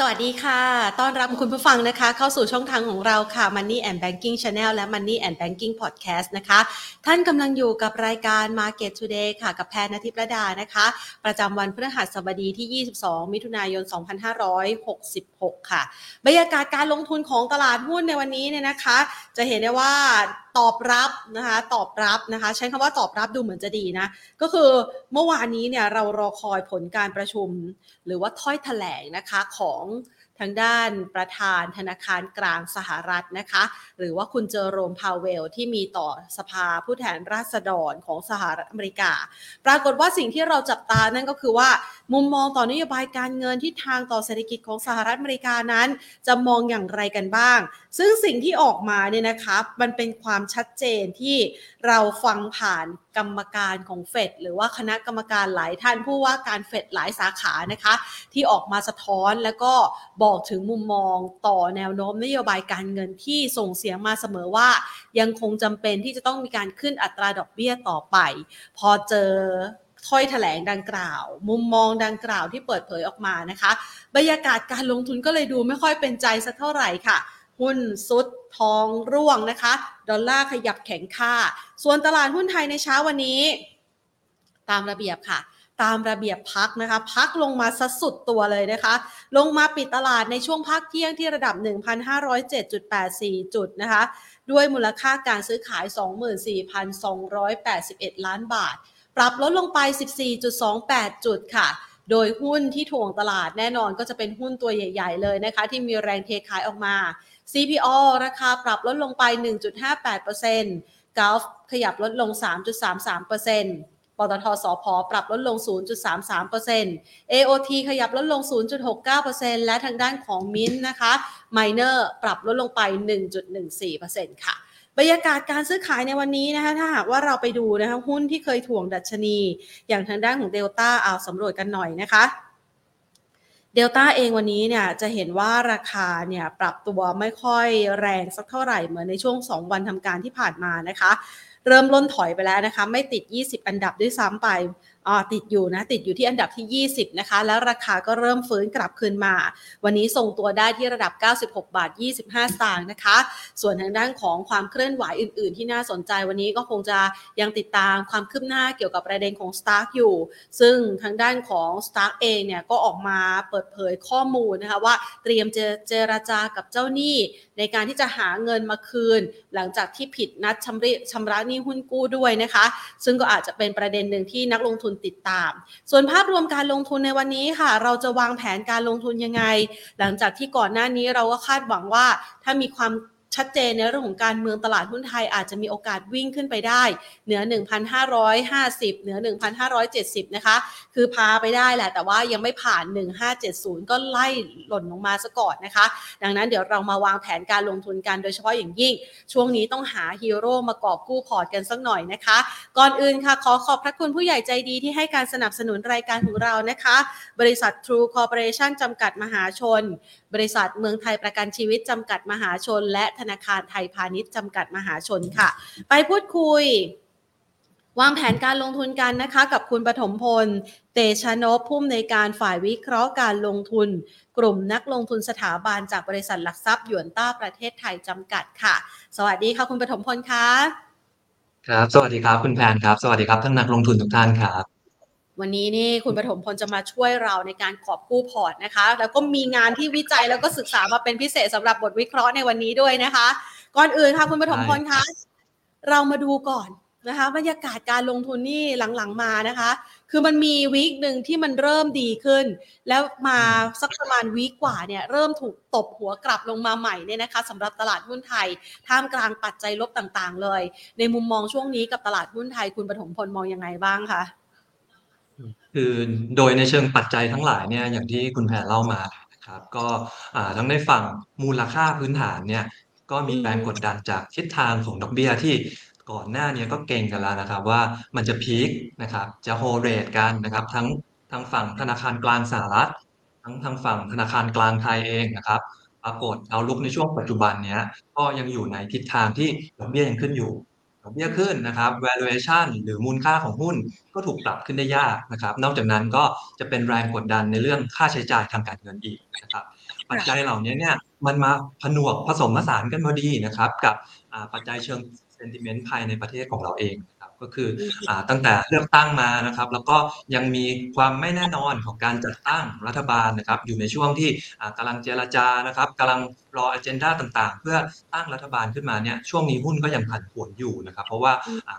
สวัสดีค่ะ ต้อนรับคุณผู้ฟังนะคะ เข้าสู่ช่องทางของเราค่ะ Money and Banking Channel และ Money and Banking Podcast นะคะ ท่านกำลังอยู่กับรายการ Market Today ค่ะ กับแพนนทิพระดานะคะ ประจำวันพฤหัสบดีที่ 22 มิถุนายน 2566 ค่ะ บรรยากาศการลงทุนของตลาดหุ้นในวันนี้เนี่ยนะคะ จะเห็นได้ว่าตอบรับนะคะตอบรับนะคะใช้คำว่าตอบรับดูเหมือนจะดีนะ ก็คือเมื่อวานนี้เนี่ยเรารอคอยผลการประชุม หรือว่าถ้อยแถลงนะคะของ ทางด้านประธานธนาคารกลางสหรัฐนะคะ หรือว่าคุณเจอโรมพาวเวลที่มีต่อสภาผู้แทนราษฎรของสหรัฐอเมริกา ปรากฏว่าสิ่งที่เราจับตานั่นก็คือว่า มุมมองต่อนโยบายการเงินที่ทางต่อเศรษฐกิจของสหรัฐอเมริกานั้น จะมองอย่างไรกันบ้าง ซึ่งสิ่งที่ออกมาเนี่ยนะคะมันเป็นความชัดเจนที่เราฟังผ่านกรรมการของเฟดหรือว่าคณะกรรมการหลายท่านผู้ว่าการเฟดหลายสาขานะคะ ที่ออกมาสะท้อนแล้วก็บอกถึงมุมมองต่อแนวโน้มนโยบายการเงินที่ส่งเสียงมาเสมอว่า ยังคงจำเป็นที่จะต้องมีการขึ้นอัตราดอกเบี้ยต่อไป พอเจอถ้อยแถลงดังกล่าว มุมมองดังกล่าวที่เปิดเผยออกมานะคะ บรรยากาศการลงทุนก็เลยดูไม่ค่อยเป็นใจสักเท่าไหร่ค่ะ หุ้นซุดทองร่วงนะคะ ดอลลาร์ขยับแข็งค่า ส่วนตลาดหุ้นไทยในเช้าวันนี้ ตามระเบียบค่ะตามระเบียบพักนะคะ พักลงมาสสุดตัวเลยนะคะ ลงมาปิดตลาดในช่วงพักเที่ยงที่ระดับ 1,507.84 จุดนะคะ ด้วยมูลค่าการซื้อขาย 24,281 ล้านบาท ปรับลดลงไป 14.28 จุดค่ะ โดยหุ้นที่ถ่วงตลาดแน่นอนก็จะเป็นหุ้นตัวใหญ่ ๆ เลยนะคะ ที่มีแรงเทขายออกมา CPO ราคาปรับลดลงไป 1.58% Gulf ขยับลดลง 3.33%ปตทสพอปรับลดลง 0.33% AOT ขยับลดลง 0.69%และทางด้านของ Mint นะคะ Miner ปรับลดลงไป 1.14%ค่ะ บรรยากาศการซื้อขายในวันนี้นะคะถ้าหากว่าเราไปดูนะคะหุ้นที่เคยถ่วงดัชนี อย่างทางด้านของเดลต้าเอาสำรวจกันหน่อยนะคะเดลต้าเองวันนี้เนี่ยจะเห็นว่าราคาเนี่ยปรับตัวไม่ค่อยแรงสักเท่าไหร่เหมือนในช่วง 2 วันทำการที่ผ่านมานะคะ เริ่มล้นถอยไปแล้วนะคะ ไม่ติด 20 อันดับด้วยซ้ำไป ติดอยู่นะติดอยู่ที่อันดับที่ 20 นะคะ แล้วราคาก็เริ่มฟื้นกลับคืนมา วันนี้ส่งตัวได้ที่ระดับ 96 บาท 25 สตางค์นะคะ ส่วนทางด้านของความเคลื่อนไหวอื่น ๆ ที่น่าสนใจวันนี้ก็คงจะยังติดตามความคืบหน้าเกี่ยวกับประเด็นของ Stark อยู่ ซึ่งทางด้านของ Stark เองเนี่ยก็ออกมาเปิดเผยข้อมูลนะคะว่าเตรียมจะเจรจากับเจ้าหนี้ ในการที่จะหาเงินมาคืน หลังจากที่ผิดนัดชำระชำระหนี้หุ้นกู้ด้วยนะคะ ซึ่งก็อาจจะเป็นประเด็นหนึ่งที่นักลงทุนติดตาม ส่วนภาพรวมการลงทุนในวันนี้ค่ะ เราจะวางแผนการลงทุนยังไง หลังจากที่ก่อนหน้านี้เราก็คาดหวังว่าถ้ามีความ ชัดเจนในเรื่องของการเมืองตลาดหุ้นไทยอาจจะมีโอกาสวิ่งขึ้นไปได้ เหนือ 1,550 เหนือ 1,570 นะคะ คือพาไปได้แหละ แต่ว่ายังไม่ผ่าน 1,570 ก็ไล่หล่นลงมาซะก่อนนะคะ ดังนั้นเดี๋ยวเรามาวางแผนการลงทุนกันโดยเฉพาะอย่างยิ่ง ช่วงนี้ต้องหาฮีโร่มากอบกู้พอร์ตกันสักหน่อยนะคะ ก่อนอื่นค่ะ ขอขอบพระคุณผู้ใหญ่ใจดีที่ให้การสนับสนุนรายการของเรานะคะ บริษัท True Corporation จำกัดมหาชนบริษัทเมืองไทยประกันชีวิตจำกัดมหาชน และธนาคารไทยพาณิชย์จำกัดมหาชนค่ะ ไปพูดคุยวางแผนการลงทุนกันนะคะ กับคุณปฐมพล เตชะนพผู้อำนวยการฝ่ายวิเคราะห์การลงทุน กลุ่มนักลงทุนสถาบันจากบริษัทหลักทรัพย์หยวนต้าประเทศไทยจำกัดค่ะ สวัสดีค่ะคุณปฐมพลคะครับ สวัสดีครับคุณแพนครับ สวัสดีครับท่านนักลงทุนทุกท่านครับ วันนี้นี่คุณปฐมพลจะมาช่วยเราในการกอบกู้พอร์ตนะคะ แล้วก็มีงานที่วิจัยแล้วก็ศึกษามาเป็นพิเศษสำหรับบทวิเคราะห์ในวันนี้ด้วยนะคะ ก่อนอื่นค่ะคุณปฐมพลคะเรามาดูก่อนนะคะบรรยากาศการลงทุนนี่หลังๆมานะคะ คือมันมีวีคหนึ่งที่มันเริ่มดีขึ้น แล้วมาสักประมาณวีคกว่าเนี่ยเริ่มถูกตบหัวกลับลงมาใหม่เนี่ยนะคะสำหรับตลาดหุ้นไทย ท่ามกลางปัจจัยลบต่างๆ เลย ในมุมมองช่วงนี้กับตลาดหุ้นไทยคุณปฐมพลมองยังไงบ้างคะ คือโดยในเชิงปัจจัยทั้งหลายเนี่ยอย่างที่คุณแพรเล่ามานะครับก็ทั้งในฝั่งมูลค่าพื้นฐานเนี่ยก็มีแรงกดดันจากทิศทางของดอกเบี้ยที่ก่อนหน้าเนี้ก็เก่งกันแล้วนะครับว่ามันจะพีคนะครับจะโฮเรทกันนะครับทั้งทางฝั่งธนาคารกลางสหรัฐ ทั้งทางฝั่งธนาคารกลางไทยเองนะครับปรากฏเอาลุกในช่วงปัจจุบันเนี้ยก็ยังอยู่ในทิศทางที่ดอกเบี้ยยังขึ้นอยู่ อกเบี้ยขึ้นนะครับ valuation หรือมูลค่าของหุ้นก็ถูกปรับขึ้นได้ยากนะครับ นอกจากนั้นก็จะเป็นแรงกดดันในเรื่องค่าใช้จ่ายทางการเงินอีกนะครับ ปัจจัยเหล่านี้เนี่ยมันมาผนวกผสมผสานกันพอดีนะครับ กับปัจจัยเชิง sentiment ภายในประเทศของเราเอง ก็คืออตั้งแต่เลือกตั้งมานะครับ แล้วก็ยังมีความไม่แน่นอนของการจัดตั้งรัฐบาลนะครับ อยู่ในช่วงที่กำลังเจรจานะครับกำลังรออเจนดาต่างๆ เพื่อตั้งรัฐบาลขึ้นมาเนี่ยช่วงนี้หุ้นก็ยังผันผวนอยู่นะครับ เพราะว่า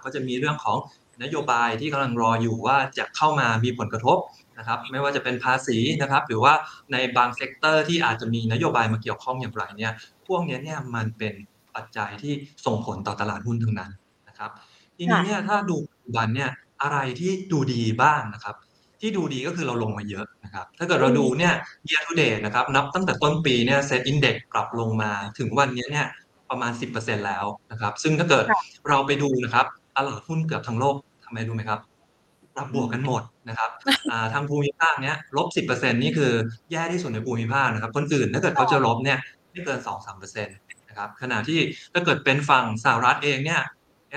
ก็จะมีเรื่องของนโยบายที่กำลังรออยู่ว่าจะเข้ามามีผลกระทบนะครับไม่ว่าจะเป็นภาษีนะครับ หรือว่าในบาง sector ที่อาจจะมีนโยบายมาเกี่ยวข้องอย่างไรเนี่ยพวกนี้เนี่ยมันเป็นปัจจัยที่ส่งผลต่อตลาดหุ้นทั้งนั้นนะครับ ทีนี้เนี่ยถ้าดูปัจจุบันเนี่ยอะไรที่ดูดีบ้างนะครับ ที่ดูดีก็คือเราลงมาเยอะนะครับ ถ้าเกิดเราดูเนี่ย year to date นะครับ นับตั้งแต่ต้นปีเนี่ย SET Index ปรับลงมาถึงวันนี้เนี่ยประมาณ 10%แล้วนะครับ ซึ่งถ้าเกิดเราไปดูนะครับตลาดหุ้นเกือบทั้งโลกทำไมรู้ไหมครับปรับบวกกันหมดนะครับทางภูมิภาคเนี้ยลบ 10%นี่คือแย่ที่สุดในภูมิภาคนะครับ คนอื่นถ้าเกิดเขาจะลบเนี่ยไม่เกิน 2-3%นะครับขณะที่ถ้าเกิดเป็นฝั่งสหรัฐเองเนี่ย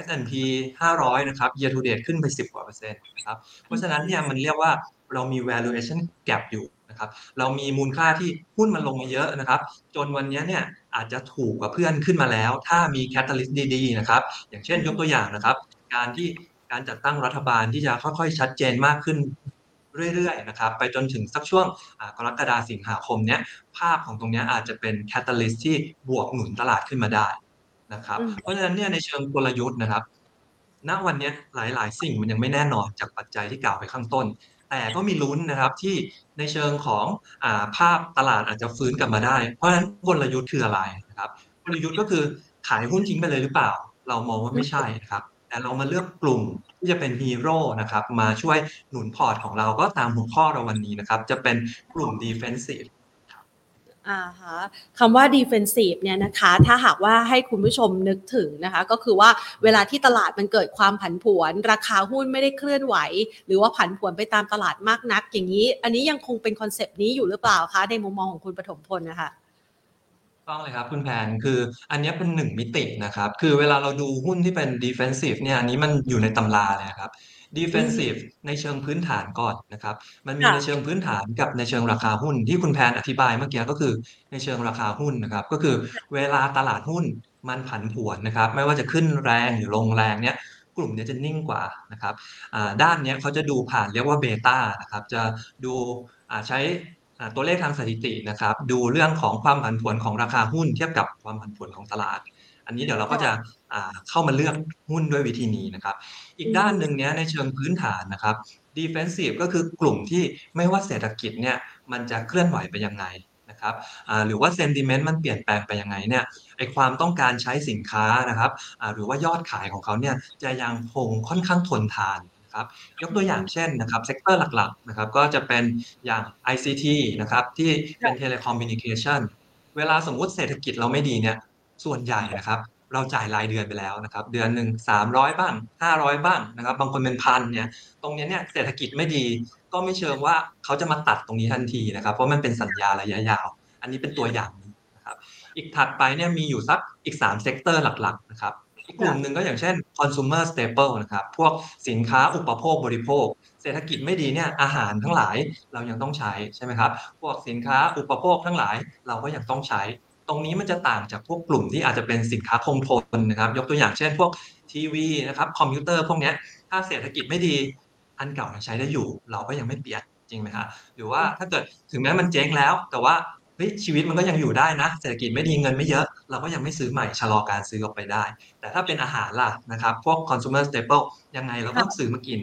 S&P 500 นะครับ year to date ขึ้นไป 10 กว่าเปอร์เซ็นต์นะครับ เพราะฉะนั้นเนี่ยมันเรียกว่าเรามี valuation gap อยู่นะครับ เรามีมูลค่าที่หุ้นมันลงมาเยอะนะครับ จนวันนี้เนี่ยอาจจะถูกกว่าเพื่อนขึ้นมาแล้ว ถ้ามี catalyst ดีๆนะครับ อย่างเช่นยกตัวอย่างนะครับ การที่การจัดตั้งรัฐบาลที่จะค่อยๆ ชัดเจนมากขึ้นเรื่อยๆนะครับไปจนถึงสักช่วงกรกฎาสิงหาคมเนี้ยภาพของตรงนี้อาจจะเป็นแคตตาลิสที่บวกหนุนตลาดขึ้นมาได้ นะครับ เพราะฉะนั้นเนี่ยในเชิงกลยุทธ์นะครับ ณวันนี้หลาย ๆ สิ่งมันยังไม่แน่นอนจากปัจจัยที่กล่าวไปข้างต้น แต่ก็มีลุ้นนะครับที่ในเชิงของอ่าภาพตลาดอาจจะฟื้นกลับมาได้ เพราะฉะนั้นกลยุทธ์คืออะไรนะครับ กลยุทธ์ก็คือขายหุ้นทิ้งไปเลยหรือเปล่า เรามองว่าไม่ใช่นะครับแต่เรามาเลือกกลุ่มที่จะเป็นฮีโร่นะครับมาช่วยหนุนพอร์ตของเราก็ตามหัวข้อเราวันนี้นะครับ จะเป็นกลุ่ม defensive อ่าฮะคำว่า defensive เนี่ยนะคะถ้าหากว่าให้คุณผู้ชมนึกถึงนะคะก็คือว่าเวลาที่ตลาดมันเกิดความผันผวน ราคาหุ้นไม่ได้เคลื่อนไหว หรือว่าผันผวนไปตามตลาดมากนัก อย่างนี้ อันนี้ยังคงเป็น concept นี้อยู่หรือเปล่าคะในมุมมองของคุณปฐมพลนะคะต้องเลยครับคุณแพนคืออันนี้เป็นหนึ่งมิตินะครับ คือเวลาเราดูหุ้นที่เป็น defensive เนี่ยอันนี้มันอยู่ในตำราเลยครับ defensive ในเชิงพื้นฐานก่อนนะครับ มันมีในเชิงพื้นฐานกับในเชิงราคาหุ้นที่คุณแพนอธิบายเมื่อกี้ก็คือในเชิงราคาหุ้นนะครับ ก็คือเวลาตลาดหุ้นมันผันผวนนะครับ ไม่ว่าจะขึ้นแรงหรือลงแรงเนี่ยกลุ่มนี้จะนิ่งกว่านะครับด้านนี้เขาจะดูผ่านเรียกว่าเบต้านะครับ จะดูใช้ตัวเลขทางสถิตินะครับ ดูเรื่องของความผันผวนของราคาหุ้นเทียบกับความผันผวนของตลาด อันนี้เดี๋ยวเราก็จะ เข้ามาเลือกหุ้นด้วยวิธีนี้นะครับ อีกด้านหนึ่งเนี้ยในเชิงพื้นฐานนะครับ defensive ก็คือกลุ่มที่ไม่ว่าเศรษฐกิจเนี่ยมันจะเคลื่อนไหวไปยังไงนะครับหรือว่า sentiment มันเปลี่ยนแปลงไปยังไงเนี่ยไอความต้องการใช้สินค้านะครับหรือว่ายอดขายของเขาเนี่ยจะยังคงค่อนข้างทนทานครับยกตัวอย่างเช่นนะครับ sector หลักๆนะครับก็จะเป็นอย่าง ICT นะครับที่เป็น telecommunication เวลาสมมุติเศรษฐกิจเราไม่ดีเนี่ยส่วนใหญ่นะครับ เราจ่ายรายเดือนไปแล้วนะครับ เดือนหนึ่ง300บ้าง500บ้างนะครับ บางคนเป็นพันเนี่ย ตรงนี้เนี่ยเศรษฐกิจไม่ดี ก็ไม่เชิงว่าเขาจะมาตัดตรงนี้ทันทีนะครับ เพราะมันเป็นสัญญาระยะยาว อันนี้เป็นตัวอย่างนะครับ อีกถัดไปเนี่ยมีอยู่สักอีก3 sector หลัก ๆ นะครับอีกกลุ่มหนึ่งก็อย่างเช่น consumer staple นะครับ พวกสินค้าอุปโภคบริโภค เศรษฐกิจไม่ดีเนี่ยอาหารทั้งหลายเรายังต้องใช้ใช่ไหมครับ พวกสินค้าอุปโภคทั้งหลายเราก็ยังต้องใช้ ตรงนี้มันจะต่างจากพวกกลุ่มที่อาจจะเป็นสินค้าคงทนนะครับ ยกตัวอย่างเช่น พวกทีวีนะครับคอมพิวเตอร์พวกนี้ถ้าเศรษฐกิจไม่ดีอันเก่ายังใช้ได้อยู่ เราก็ยังไม่เปลี่ยนจริงไหมครับหรือว่าถ้าเกิดถึงแม้มันเจ๊งแล้ว แต่ว่าฮ้ยชีวิตมันก็ยังอยู่ได้นะ เศรษฐกิจไม่ดีเงินไม่เยอะ เราก็ยังไม่ซื้อใหม่ชะลอการซื้อออกไปได้ แต่ถ้าเป็นอาหารล่ะนะครับพวก consumer staple ยังไงเราก็ซื้อมากิน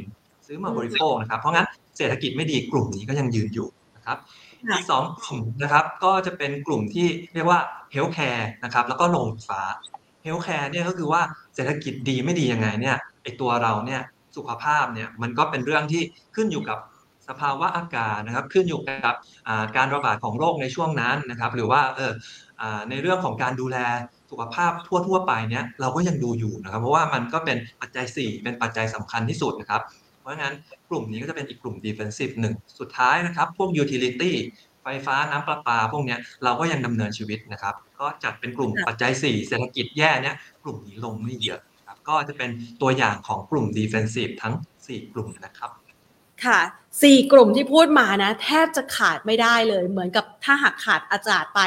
ซื้อมาบริโภคนะครับเพราะงั้นเศรษฐกิจไม่ดีกลุ่มนี้ก็ยังยืนอยู่นะครับ อีกสองกลุ่มนะครับ ก็จะเป็นกลุ่มที่เรียกว่า healthcare นะครับ แล้วก็โรงไฟฟ้า healthcare เนี่ยก็คือว่าเศรษฐกิจดีไม่ดียังไงเนี่ยไอตัวเราเนี่ยสุขภาพเนี่ยมันก็เป็นเรื่องที่ขึ้นอยู่กับสภาวะอากาศนะครับ ขึ้นอยู่กับการระบาดของโรคในช่วงนั้นนะครับ หรือว่าเออในเรื่องของการดูแลสุขภาพทั่วๆไปเนี้ยเราก็ยังดูอยู่นะครับ เพราะว่ามันก็เป็นปัจจัย 4 เป็นปัจจัยสำคัญที่สุดนะครับ ราะฉะนั้นกลุ่มนี้ก็จะเป็นอีกกลุ่ม defensive หนึ่งสุดท้ายนะครับ พวก utility ไฟฟ้าน้ำประปา พวกนี้เราก็ยังดำเนินชีวิตนะครับ ก็จัดเป็นกลุ่มปัจจัย 4 เศรษฐกิจแย่เนี้ยกลุ่มนี้ลงไม่เยอะครับก็จะเป็นตัวอย่างของกลุ่ม defensive ทั้ง 4 กลุ่มนะครับ ค่ะ สี่กลุ่มที่พูดมานะ แทบจะขาดไม่ได้เลย เหมือนกับถ้าหากขาดอากาศไป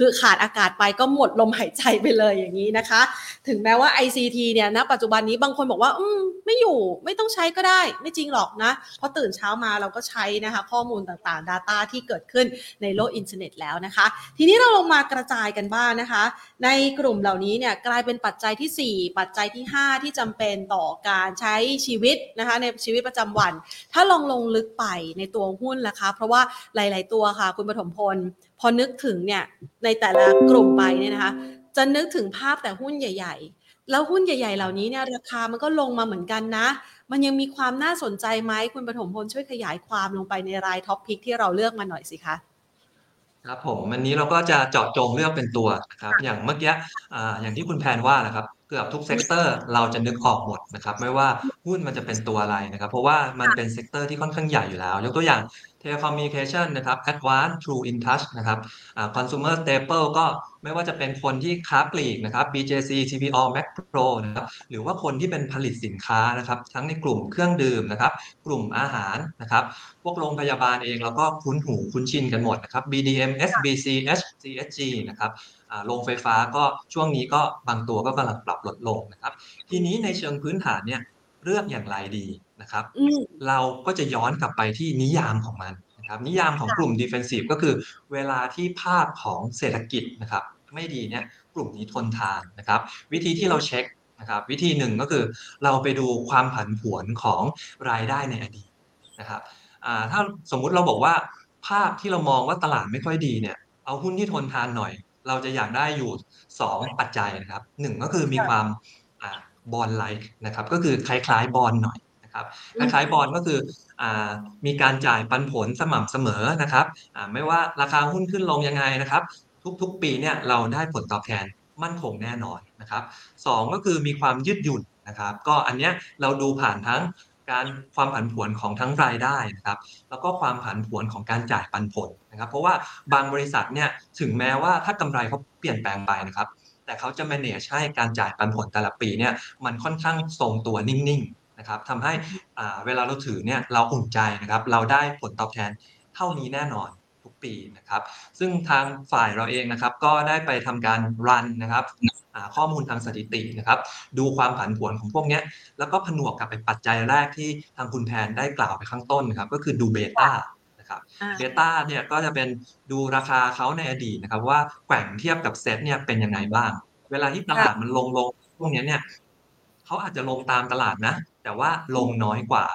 คือขาดอากาศไปก็หมดลมหายใจไปเลยอย่างนี้นะคะ ถึงแม้ว่า ICT เนี่ยณปัจจุบันนี้บางคนบอกว่า อืมไม่อยู่ไม่ต้องใช้ก็ได้ ไม่จริงหรอกนะ เพราะตื่นเช้ามาเราก็ใช้นะคะ ข้อมูลต่างๆ Data ที่เกิดขึ้นในโลกอินเทอร์เน็ตแล้วนะคะ ทีนี้เราลงมากระจายกันบ้างนะคะ ในกลุ่มเหล่านี้เนี่ยกลายเป็นปัจจัยที่ 4 ปัจจัยที่ 5 ที่จำเป็นต่อการใช้ชีวิตนะคะในชีวิตประจำวัน ถ้าลองลงลึกไปในตัวหุ้นนะคะ เพราะว่าหลาย ๆ ตัวค่ะ คุณปฐมพล พอนึกถึงเนี่ยในแต่ละกลุ่มไปเนี่ยนะคะ จะนึกถึงภาพแต่หุ้นใหญ่ ๆ แล้วหุ้นใหญ่ ๆ เหล่านี้เนี่ยราคามันก็ลงมาเหมือนกันนะ มันยังมีความน่าสนใจไหมคุณปฐมพลช่วยขยายความลงไปในราย top pick ที่เราเลือกมาหน่อยสิคะ ครับผมวันนี้เราก็จะเจาะจงเลือกเป็นตัวนะครับ อย่างเมื่อกี้อ่าอย่างที่คุณแพนว่านะครับ เกือบทุก sector เราจะนึกออกหมดนะครับ ไม่ว่าหุ้นมันจะเป็นตัวอะไรนะครับ เพราะว่ามันเป็น sector ที่ค่อนข้างใหญ่อยู่แล้ว ยกตัวอย่าง telecommunication นะครับ ADVANC TRUE INTUCH นะครับอ่า consumer staple ก็ ไม่ว่าจะเป็นคนที่ค้าปลีกนะครับ BJC CPALL Makro นะครับ หรือว่าคนที่เป็นผลิตสินค้านะครับ ทั้งในกลุ่มเครื่องดื่มนะครับ กลุ่มอาหารนะครับ พวกโรงพยาบาลเองเราก็คุ้นหูคุ้นชินกันหมดนะครับ BDM SBC HCSG นะครับอ่าโรงไฟฟ้าก็ช่วงนี้ก็บางตัวก็กำลังปรับลดลงนะครับ ทีนี้ในเชิงพื้นฐานเนี่ยเลือกอย่างไรดีนะครับอืมเราก็จะย้อนกลับไปที่นิยามของมัน นะครับนิยามของกลุ่ม defensive ก็คือเวลาที่ภาพของเศรษฐกิจนะครับไม่ดีเนี่ยกลุ่มนี้ทนทานนะครับวิธีที่เราเช็คนะครับวิธีหนึ่งก็คือเราไปดูความผันผวนของรายได้ในอดีตนะครับถ้าสมมุติเราบอกว่าภาพที่เรามองว่าตลาดไม่ค่อยดีเนี่ยเอาหุ้นที่ทนทานหน่อย เราจะอยากได้อยู่ 2 ปัจจัยนะครับหนึ่งก็คือมีความบอลไลค์นะครับก็คือคล้ายๆบอลหน่อย นะครับคล้ายๆบอลก็คืออามีการจ่ายปันผลสม่ำเสมอนะครับอ่าไม่ว่าราคาหุ้นขึ้นลงยังไงนะครับ ทุกๆ ปีเนี่ยเราได้ผลตอบแทนมั่นคงแน่นอนนะครับสองก็คือมีความยืดหยุ่นนะครับ ก็อันเนี้ยเราดูผ่านทั้งการความผันผวนของทั้งรายได้นะครับแล้วก็ความผันผวนของการจ่ายปันผลนะครับ เพราะว่าบางบริษัทเนี่ยถึงแม้ว่าถ้ากำไรเขาเปลี่ยนแปลงไปนะครับ แต่เขาจะ manage ให้การจ่ายปันผลแต่ละปีเนี่ยมันค่อนข้างทรงตัวนิ่งๆ นะครับทำให้อ่าเวลาเราถือเนี่ยเราอุ่นใจนะครับ เราได้ผลตอบแทนเท่านี้แน่นอนทุกปีนะครับ ซึ่งทางฝ่ายเราเองนะครับ ก็ได้ไปทำการ run นะครับอ่าข้อมูลทางสถิตินะครับ ดูความผันผวนของพวกเนี้ยแล้วก็ผนวกกับไปปัจจัยแรกที่ทางคุณแพนได้กล่าวไปข้างต้นนะครับ ก็คือดู beta นะครับอ่า beta เนี่ยก็จะเป็นดูราคาเขาในอดีตนะครับ ว่าแกว่งเทียบกับเซ็ตเนี่ยเป็นยังไงบ้าง เวลาที่ตลาดมันลงลงพวกเนี้ยเนี่ยเขาอาจจะลงตามตลาดนะ แต่ว่าลงน้อยกว่า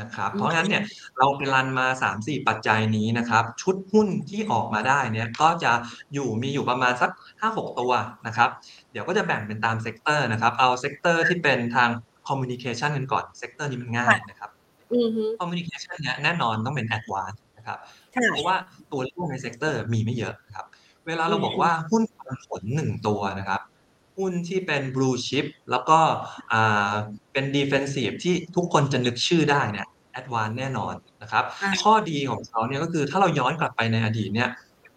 นะครับ เพราะงั้นเนี่ยเราไป run มา 3-4 ปัจจัยนี้นะครับ ชุดหุ้นที่ออกมาได้เนี่ยก็จะอยู่มีอยู่ประมาณสัก 5-6 ตัวนะครับ เดี๋ยวก็จะแบ่งเป็นตาม sector นะครับ เอา sector ที่เป็นทาง communication กันก่อน sector นี้มันง่ายนะครับอือฮึ communication เนี่ยแน่นอนต้องเป็น ADVANC นะครับค่ะเพราะว่าตัวเลือกใน sector มีไม่เยอะนะครับ เวลาเราบอกว่าหุ้นปันผลหนึ่งตัวนะครับ หุ้นที่เป็น blue chip แล้วก็อ่าเป็น defensive ที่ทุกคนจะนึกชื่อได้เนี่ย advance แน่นอนนะครับอ่าข้อดีของเขาเนี่ยก็คือถ้าเราย้อนกลับไปในอดีตเนี่ย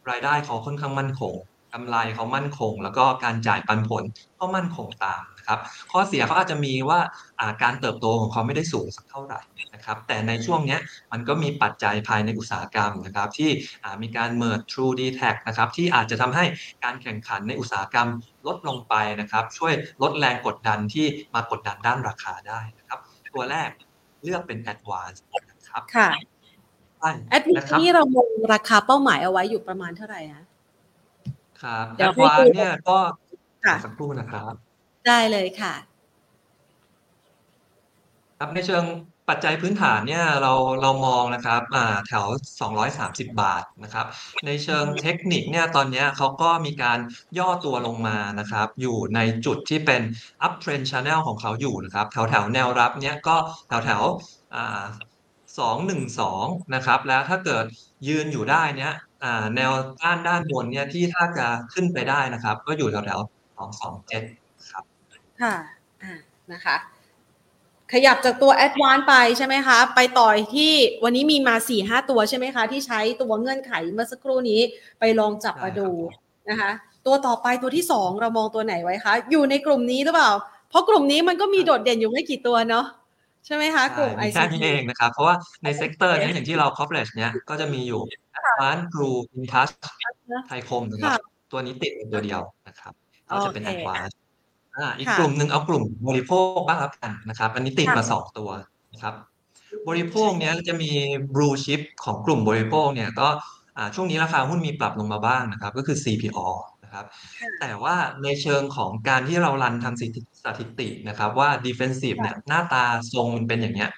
รายได้เขาค่อนข้างมั่นคงกำไรเขามั่นคง แล้วก็การจ่ายปันผลก็มั่นคงตาม นะครับข้อเสียเขาอาจจะมีว่าอ่าการเติบโตของเขาไม่ได้สูงสักเท่าไหร่นะครับแต่ในช่วงเนี้ยมันก็มีปัจจัยภายในอุตสาหกรรมนะครับที่อ่ามีการ merge True d t a c นะครับที่อาจจะทำให้การแข่งขันในอุตสาหกรรมลดลงไปนะครับช่วยลดแรงกดดันที่มากดดันด้านราคาได้นะครับตัวแรกเลือกเป็น Advance นะครับค่ะใช่แอดมินะครับนี่เรามองราคาเป้าหมายเอาไว้อยู่ประมาณเท่าไหร่นะครับเดี๋ยวให้ Advance ดูเนี่ยก็ค่ะสักครู่นะครับ ได้เลยค่ะ ครับในเชิงปัจจัยพื้นฐานเนี่ยเราเรามองนะครับอ่าแถว 230 บาทนะครับ ในเชิงเทคนิคเนี่ยตอนนี้เขาก็มีการย่อตัวลงมานะครับ อยู่ในจุดที่เป็น up trend channel ของเขาอยู่นะครับ แถวแถวแนวรับเนี่ยก็แถวแถวอ่า212 นะครับ แล้วถ้าเกิดยืนอยู่ได้เนี่ยแนวต้านด้านบนเนี่ยที่ถ้าจะขึ้นไปได้นะครับ ก็อยู่แถวแถว227 ครับค่ะอ่านะคะ ขยับจากตัว a d v a n c e ไปใช่ไหมคะ ไปต่อยที่วันนี้มีมา4ี่ห้าตัวใช่ไหมคะ ที่ใช้ตัวเงื่อนไขเมื่อสักครู่นี้ไปลองจับมาดูนะคะ ตัวต่อไปตัวที่สองเรามองตัวไหนไว้คะ อยู่ในกลุ่มนี้หรือเปล่า เพราะกลุ่มนี้มันก็มีโดดเด่นอยู่ไม่กี่ตัวเนาะใช่ไหมคะกลุ่มมีแค่ ICT นี้เองนะครับ เพราะว่าในเซกเตอร์เนี้ยอย่างที่เรา coverage เนี้ยก็จะมีอยู่ Advanced True Intouch ไทยคมนะครับตัวนี้ติดเป็นตัวเดียวนะครับก็จะเป็นโอเค Advanced อ่าอีกค่ะกลุ่มหนึ่งเอากลุ่มบริโภคบ้างแล้วกันนะครับ อันนี้ติดค่ะมาสองตัวนะครับ บริโภคเนี้ยจะมี blue chip ของกลุ่มบริโภคเนี่ยก็อ่าช่วงนี้ราคาหุ้นมีปรับลงมาบ้างนะครับ ก็คือ CPO นะครับ แต่ว่าในเชิงของการที่เรารันทางสถิติสถิตินะครับว่า defensive เนี่ยหน้าตาทรงมันเป็นอย่างเงี้ย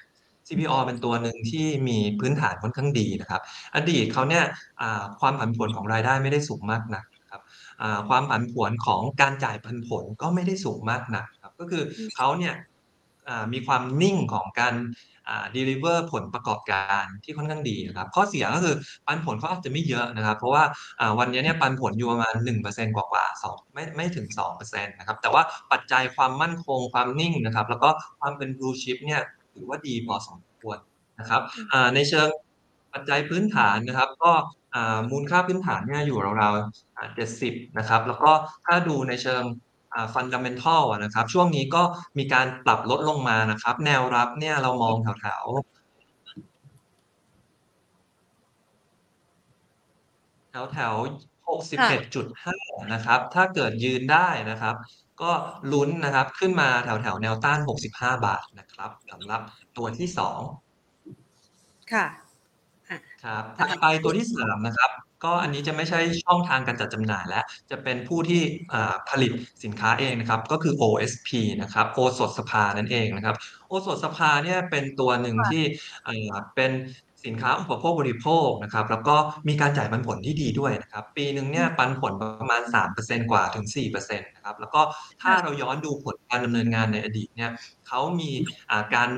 CPO เป็นตัวหนึ่งที่มีพื้นฐานค่อนข้างดีนะครับ อดีตเขาเนี่ยอ่าความผันผวนของรายได้ไม่ได้สูงมากนัก ครับอ่าความผันผวนของการจ่ายปันผลก็ไม่ได้สูงมากนักครับก็คือเขาเนี่ยอ่ามีความนิ่งของการอ่า deliver ผลประกอบการที่ค่อนข้างดีนะครับ ข้อเสียก็คือปันผลเขาอาจจะไม่เยอะนะครับ เพราะว่าอ่าวันนี้เนี่ยปันผลอยู่ประมาณ1%กว่าๆสองไม่ไม่ถึง2%นะครับแต่ว่าปัจจัยความมั่นคงความนิ่งนะครับ แล้วก็ความเป็น blue chip เนี่ยถือว่าดีพอสมควรนะครับอ่าในเชิงปัจจัยพื้นฐานนะครับ ก็อ่า มูลค่าพื้นฐานเนี่ยอยู่ราวๆอ่า70นะครับ แล้วก็ถ้าดูในเชิงอ่า fundamental อะนะครับ ช่วงนี้ก็มีการปรับลดลงมานะครับ แนวรับเนี่ยเรามองแถวๆแถวแถว61.5นะครับ ถ้าเกิดยืนได้นะครับ ก็ลุ้นนะครับขึ้นมาแถวแถวๆแนวต้าน65บาทนะครับสำหรับตัวที่สองค่ะ ครับถัดไปตัวที่สามนะครับ ก็อันนี้จะไม่ใช่ช่องทางการจัดจำหน่ายแล้วจะเป็นผู้ที่อ่าผลิตสินค้าเองนะครับ ก็คือ OSP นะครับ โอสถสภานั่นเองนะครับ โอสถสภาเนี่ยเป็นตัวหนึ่งค่ะที่อ่าเป็นสินค้าอุปโภคบริโภคนะครับ แล้วก็มีการจ่ายปันผลที่ดีด้วยนะครับ ปีหนึ่งเนี่ยปันผลประมาณ 3%กว่าถึง 4%นะครับ แล้วก็ถ้าเราย้อนดูผลการดำเนินงานในอดีตเนี่ยเขามีอ่าการ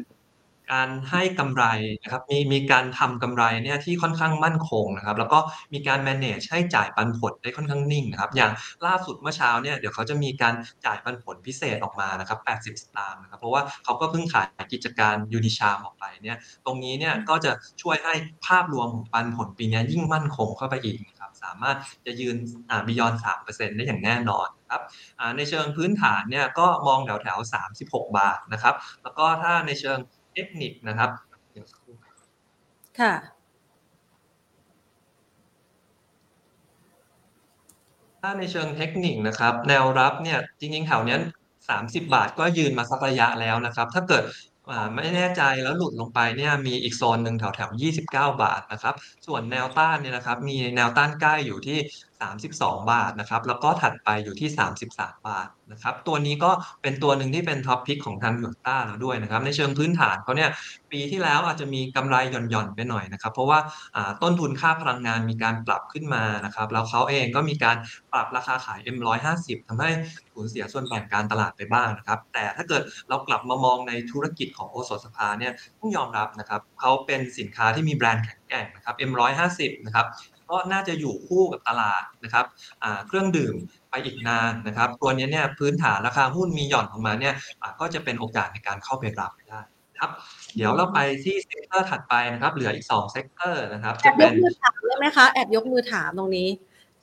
การให้กำไรนะครับมีมีการทำกำไรเนี่ยที่ค่อนข้างมั่นคงนะครับ แล้วก็มีการ manage ให้จ่ายปันผลได้ค่อนข้างนิ่งนะครับ อย่างล่าสุดเมื่อเช้าเนี่ยเดี๋ยวเขาจะมีการจ่ายปันผลพิเศษออกมานะครับ 80 สตางค์นะครับ เพราะว่าเขาก็เพิ่งขายกิจการยูนิชามออกไปเนี่ย ตรงนี้เนี่ยก็จะช่วยให้ภาพรวมของปันผลปีนี้ยิ่งมั่นคงเข้าไปอีกนะครับ สามารถจะยืนอ่า beyond 3%ได้อย่างแน่นอนครับในเชิงพื้นฐานเนี่ยก็มองแถวแถว36 บาทนะครับ แล้วก็ถ้าในเชิง เทคนิคนะครับเดี๋ยวสักครู่ค่ะถ้าในเชิงเทคนิคนะครับ แนวรับเนี่ยจริงๆแถวเนี้ย30บาทก็ยืนมาสักระยะแล้วนะครับ ถ้าเกิดอ่าไม่แน่ใจแล้วหลุดลงไปเนี่ยมีอีกโซนหนึ่งแถวแถว29 บาทนะครับ ส่วนแนวต้านเนี่ยนะครับ มีแนวต้านใกล้อยู่ที่ 32 บาทนะครับ แล้วก็ถัดไปอยู่ที่ 33 บาทนะครับ ตัวนี้ก็เป็นตัวหนึ่งที่เป็น top pick ของทางหยวนต้าเราด้วยนะครับ ในเชิงพื้นฐานเขาเนี่ยปีที่แล้วอาจจะมีกำไรหย่อนๆไปหน่อยนะครับ เพราะว่าต้นทุนค่าพลังงานมีการปรับขึ้นมานะครับ แล้วเขาเองก็มีการปรับราคาขาย M150 ทำให้สูญเสียส่วนแบ่งการตลาดไปบ้างนะครับ แต่ถ้าเกิดเรากลับมามองในธุรกิจของโอสถสภาเนี่ยต้องยอมรับนะครับเขาเป็นสินค้าที่มีแบรนด์แข็งแกร่งนะครับ M150 นะครับ ก็น่าจะอยู่คู่กับตลาดนะครับเครื่องดื่มไปอีกนานนะครับ ตัวนี้เนี่ยพื้นฐานราคาหุ้นมีหย่อนลงมาเนี่ยก็จะเป็นโอกาสในการเข้าไปรับได้นะครับ เดี๋ยวเราไปที่ sector ถัดไปนะครับ เหลืออีก2 sector นะครับแอบยกมือถามได้ไหมคะแอบยกมือถามตรงนี้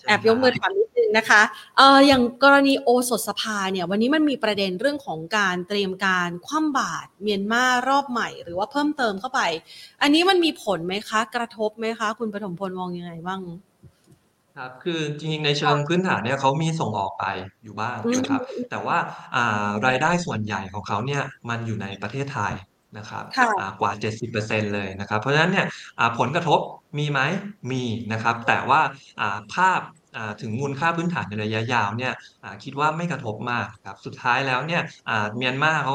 แอบยกมือถามนิดนึงนะคะเอ่ออย่างกรณีโอสถสภาเนี่ยวันนี้มันมีประเด็นเรื่องของการเตรียมการคว่ำบาตรเมียนมารอบใหม่ หรือว่าเพิ่มเติมเข้าไป อันนี้มันมีผลไหมคะ กระทบไหมคะ คุณปฐมพลมองยังไงบ้างครับคือจริงๆในเชิงพื้นฐานเนี่ยเขามีส่งออกไปอยู่บ้างนะครับ แต่ว่าอ่ารายได้ส่วนใหญ่ของเขาเนี่ยมันอยู่ในประเทศไทย นะครับค่ะอ่ากว่า 70%เลยนะครับ เพราะฉะนั้นเนี่ยอ่าผลกระทบมีไหมมีนะครับ แต่ว่าอ่าภาพอ่าถึงมูลค่าพื้นฐานในระยะยาวเนี่ยอ่าคิดว่าไม่กระทบมากครับ สุดท้ายแล้วเนี่ยอ่าเมียนมาเขา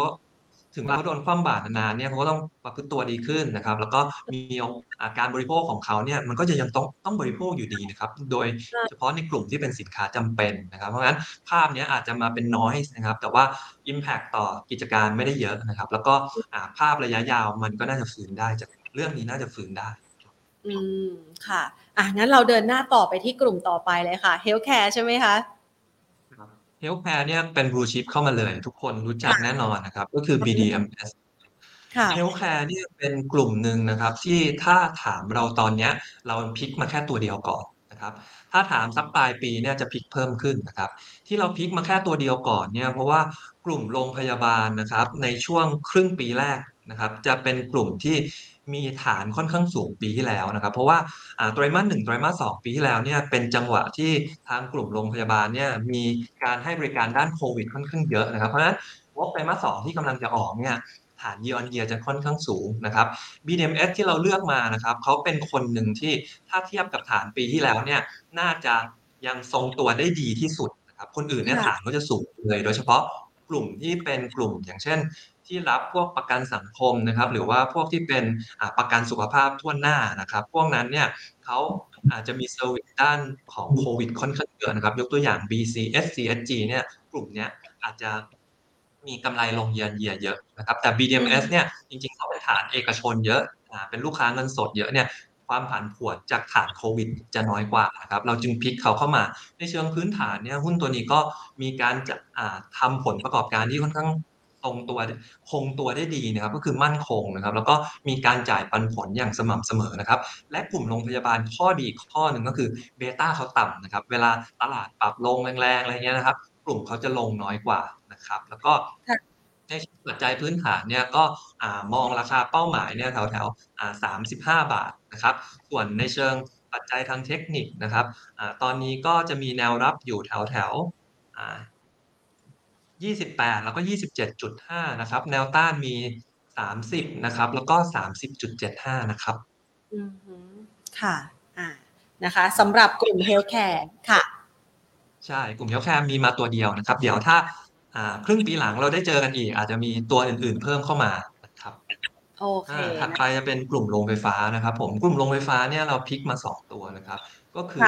ถึงเขาโดนคว่ำบาตรนานๆเนี่ยเขาก็ต้องประพฤติตัวดีขึ้นนะครับ แล้วก็มีอาการบริโภคของเขาเนี่ยมันก็จะยังต้องต้องบริโภคอยู่ดีนะครับ โดยเฉพาะในกลุ่มที่เป็นสินค้าจำเป็นนะครับ เพราะฉะนั้นภาพเนี้ยอาจจะมาเป็น noise นะครับ แต่ว่า impact ต่อกิจการไม่ได้เยอะนะครับ แล้วก็ภาพระยะยาวมันก็น่าจะฟื้นได้จากเรื่องนี้น่าจะฟื้นได้อืมค่ะอะงั้นเราเดินหน้าต่อไปที่กลุ่มต่อไปเลยค่ะเฮลท์แคร์ใช่ไหมคะ healthcare เนี่ยเป็น blue chip เข้ามาเลย ทุกคนรู้จักแน่นอนนะครับ ก็คือ BDMs ค่ะเฮลท์แคร์เนี่ยเป็นกลุ่มหนึ่งนะครับ ที่ถ้าถามเราตอนเนี้ย เรา pick มาแค่ตัวเดียวก่อนนะครับ ถ้าถามสักปลายปีเนี่ยจะ pick เพิ่มขึ้นนะครับ ที่เรา pick มาแค่ตัวเดียวก่อนเนี่ยเพราะว่ากลุ่มโรงพยาบาลนะครับ ในช่วงครึ่งปีแรกนะครับ จะเป็นกลุ่มที่ มีฐานค่อนข้างสูงปีที่แล้วนะครับ เพราะว่าไตรมาสหนึ่งไตรมาสสองปีที่แล้วเนี่ยเป็นจังหวะที่ทางกลุ่มโรงพยาบาลเนี่ยมีการให้บริการด้านโควิดค่อนข้างเยอะนะครับ เพราะฉะนั้นงบไตรมาสสองที่กำลังจะออกเนี่ยฐาน year on year จะค่อนข้างสูงนะครับ BDMs ที่เราเลือกมานะครับเขาเป็นคนหนึ่งที่ถ้าเทียบกับฐานปีที่แล้วเนี่ยน่าจะยังทรงตัวได้ดีที่สุดนะครับคนอื่นเนี่ยฐานก็จะสูงเลย โดยเฉพาะกลุ่มที่เป็นกลุ่มอย่างเช่น ที่รับพวกประกันสังคมนะครับ หรือว่าพวกที่เป็นประกันสุขภาพทั่วหน้านะครับ พวกนั้นเนี่ยเขาอาจจะมี service ด้านของโควิดค่อนข้างเยอะนะครับ ยกตัวอย่าง BCH CHG เนี่ยกลุ่มเนี้ยอาจจะมีกำไรลงเยียนเยียเยอะนะครับแต่ BDMS เนี่ยจริงๆเขาเป็นฐานเอกชนเยอะเป็นลูกค้าเงินสดเยอะเนี่ยความผันผวนจากฐานโควิดจะน้อยกว่านะครับ เราจึง pick เขาเข้ามา ในเชิงพื้นฐานเนี่ยหุ้นตัวนี้ก็มีการจะทำผลประกอบการที่ค่อนข้าง ตรงตัวคงตัวได้ดีนะครับก็คือมั่นคงนะครับ แล้วก็มีการจ่ายปันผลอย่างสม่ำเสมอนะครับ และกลุ่มโรงพยาบาลข้อดีข้อหนึ่งก็คือเบต้าเขาต่ำนะครับ เวลาตลาดปรับลงแรงๆอะไรเงี้ยนะครับ กลุ่มเขาจะลงน้อยกว่านะครับ แล้วก็ในปัจจัยพื้นฐานเนี่ยก็มองราคาเป้าหมายเนี่ยแถวแถวสามสิบห้าบาทนะครับ ส่วนในเชิงปัจจัยทางเทคนิคนะครับอตอนนี้ก็จะมีแนวรับอยู่แถวแถว ยี่สิบแปดแล้วก็ยี่สิบเจ็ดจุดห้านะครับ แนวต้านมีสามสิบนะครับ แล้วก็สามสิบจุดเจ็ดห้านะครับอืมค่ะอ่านะคะสำหรับกลุ่ม healthcare ค่ะ ใช่กลุ่ม healthcare มีมาตัวเดียวนะครับ เดี๋ยวถ้าครึ่งปีหลังเราได้เจอกันอีก อาจจะมีตัวอื่นๆเพิ่มเข้ามานะครับโอเคถัดไปจะเป็นกลุ่มโรงไฟฟ้านะครับ ผมกลุ่มโรงไฟฟ้าเนี่ยเรา pick มาสองตัวนะครับ ก็คือ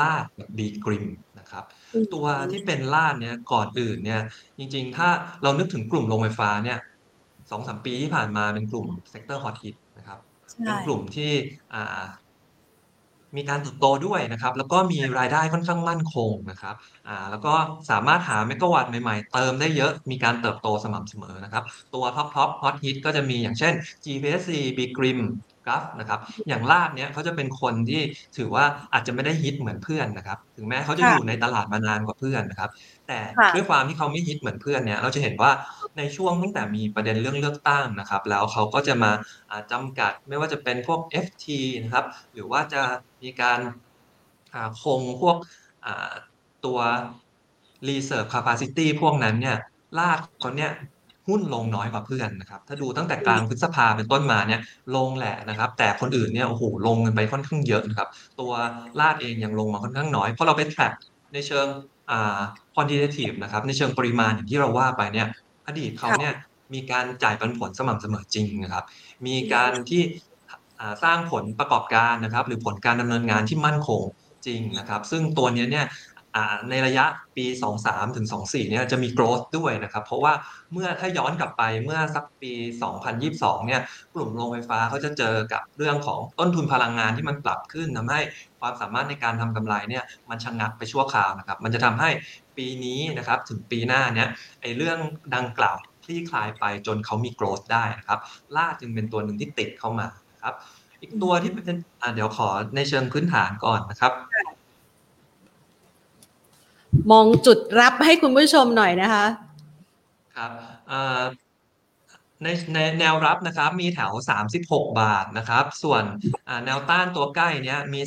RATCH กับ B.Grimm นะครับ ตัวที่เป็น RATCH เนี่ยก่อนอื่นเนี่ย จริง ๆ ถ้าเรานึกถึงกลุ่มโรงไฟฟ้าเนี่ยสองสามปีที่ผ่านมาเป็นกลุ่ม sector ฮอตฮิตนะครับ เป็นกลุ่มที่มีการเติบโตด้วยนะครับ แล้วก็มีรายได้ค่อนข้างมั่นคงนะครับอ่าแล้วก็สามารถหาเมกะวัตต์ใหม่ๆ เติมได้เยอะมีการเติบโตสม่ำเสมอนะครับ ตัว top top ฮอตฮิตก็จะมีอย่างเช่น GPSC B.Grimm GULF นะครับ อย่าง RATCH เนี้ยเขาจะเป็นคนที่ถือว่าอาจจะไม่ได้ฮิตเหมือนเพื่อนนะครับ ถึงแม้เขาจะอยู่ในตลาดมานานกว่าเพื่อนนะครับ แต่ด้วยความที่เขาไม่ฮิตเหมือนเพื่อนเนี่ย เราจะเห็นว่าในช่วงตั้งแต่มีประเด็นเรื่องเลือกตั้งนะครับ แล้วเขาก็จะมาจำกัดไม่ว่าจะเป็นพวก FT นะครับ หรือว่าจะมีการคงพวกตัว reserve capacity พวกนั้นเนี่ยลากเขาเนี่ย หุ้นลงน้อยกว่าเพื่อนนะครับ ถ้าดูตั้งแต่กลางพฤษภาเป็นต้นมาเนี่ยลงแหละนะครับ แต่คนอื่นเนี่ยโอ้โหลงเงินไปค่อนข้างเยอะนะครับ ตัวลาดเองยังลงมาค่อนข้างน้อย เพราะเราไป track ในเชิงอ่า quantitative นะครับ ในเชิงปริมาณอย่างที่เราว่าไปเนี่ยอดีตเขาเนี่ยมีการจ่ายปันผลสม่ำเสมอจริงนะครับ มีการที่สร้างผลประกอบการนะครับ หรือผลการดำเนินงานที่มั่นคงจริงนะครับ ซึ่งตัวนี้เนี่ย ในระยะปี 23 ถึง 24 เนี่ยจะมี growth ด้วยนะครับ เพราะว่าเมื่อถ้าย้อนกลับไปเมื่อสักปี 2022 เนี่ยกลุ่มโรงไฟฟ้าเขาจะเจอกับเรื่องของต้นทุนพลังงานที่มันปรับขึ้นทำให้ความสามารถในการทำกำไรเนี่ยมันชะงักไปชั่วคราวนะครับ มันจะทำให้ปีนี้นะครับถึงปีหน้าเนี่ยไอ้เรื่องดังกล่าวคลี่คลายไปจนเขามี growth ได้นะครับล่าจึงเป็นตัวหนึ่งที่ติดเข้ามาครับ อีกตัวที่เป็นเดี๋ยวขอในเชิงพื้นฐานก่อนนะครับ มองจุดรับให้คุณผู้ชมหน่อยนะคะ ครับในในแนวรับนะครับมีแถว 36 บาทนะครับ ส่วนแนวต้านตัวใกล้เนี้ยมี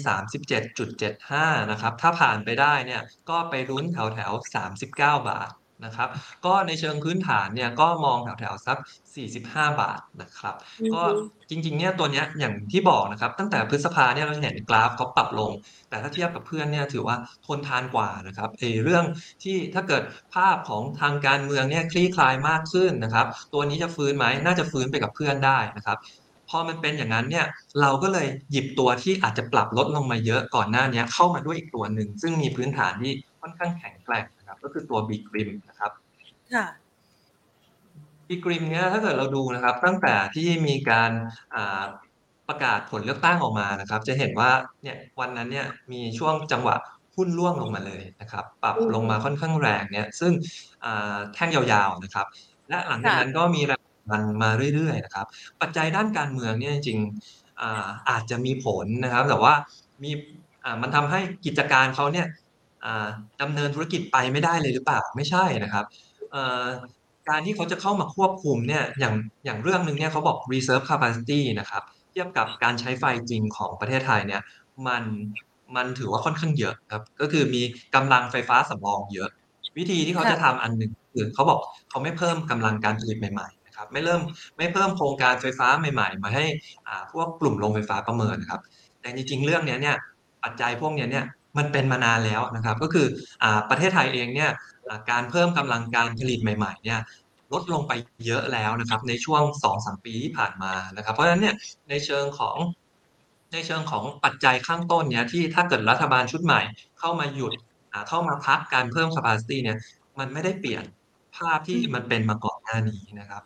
37.75 นะครับ ถ้าผ่านไปได้เนี่ยก็ไปรุ้นแถวแถว 39 บาท นะครับ ก็ในเชิงพื้นฐานเนี่ยก็มองแถวๆสัก 45 บาทนะครับ ก็จริงๆเนี่ยตัวเนี้ยอย่างที่บอกนะครับ ตั้งแต่พฤษภาเนี่ยเราเห็นกราฟเขาปรับลง แต่ถ้าเทียบกับเพื่อนเนี่ยถือว่าทนทานกว่านะครับเอเรื่องที่ถ้าเกิดภาพของทางการเมืองเนี่ยคลี่คลายมากขึ้นนะครับ ตัวนี้จะฟื้นไหมน่าจะฟื้นไปกับเพื่อนได้นะครับพอมันเป็นอย่างนั้นเนี่ยเราก็เลยหยิบตัวที่อาจจะปรับลดลงมาเยอะก่อนหน้านี้เข้ามาด้วยอีกตัวหนึ่งซึ่งมีพื้นฐานที่ค่อนข้างแข็งแกร่ง ก็คือตัวบีกริมนะครับค่ะบีกริมเนี่ยถ้าเกิดเราดูนะครับ ตั้งแต่ที่มีการประกาศผลเลือกตั้งออกมานะครับ จะเห็นว่าเนี่ยวันนั้นเนี่ยมีช่วงจังหวะหุ้นร่วงลงมาเลยนะครับ ปรับลงมาค่อนข้างแรงเนี่ยซึ่งแท่งยาวๆนะครับ และหลังจากนั้นก็มีแรงมันมาเรื่อยๆนะครับ ปัจจัยด้านการเมืองเนี่ยจริงๆอาจจะมีผลนะครับ แต่ว่ามีอ่ามันทำให้กิจการเขาเนี่ยอ่า ดำเนินธุรกิจไปไม่ได้เลยหรือเปล่าไม่ใช่นะครับเอ่อการที่เขาจะเข้ามาควบคุมเนี่ยอย่างอย่างเรื่องหนึ่งเนี่ยเขาบอก reserve capacity นะครับเทียบกับการใช้ไฟจริงของประเทศไทยเนี่ยมันมันถือว่าค่อนข้างเยอะครับก็คือมีกำลังไฟฟ้าสำรองเยอะ วิธีที่เขาจะทำอันหนึ่งคือเขาบอกเขาไม่เพิ่มกำลังการผลิตใหม่ๆนะครับไม่เริ่มไม่เพิ่มโครงการไฟฟ้าใหม่ ๆ มาให้อ่าพวกกลุ่มโรงไฟฟ้าประเมินนะครับแต่จริงๆเรื่องนี้เนี่ยปัจจัยพวกนี้เนี่ย มันเป็นมานานแล้วนะครับ ก็คืออ่าประเทศไทยเองเนี่ยอ่าการเพิ่มกำลังการผลิตใหม่ๆเนี่ยลดลงไปเยอะแล้วนะครับ ในช่วงสองสามปีที่ผ่านมานะครับ เพราะฉะนั้นเนี่ยในเชิงของในเชิงของปัจจัยข้างต้นเนี่ยที่ถ้าเกิดรัฐบาลชุดใหม่ เข้ามาหยุดอ่าเข้ามาพักการเพิ่ม capacity เนี่ยมันไม่ได้เปลี่ยนภาพที่มันเป็นมาก่อนหน้านี้นะครับ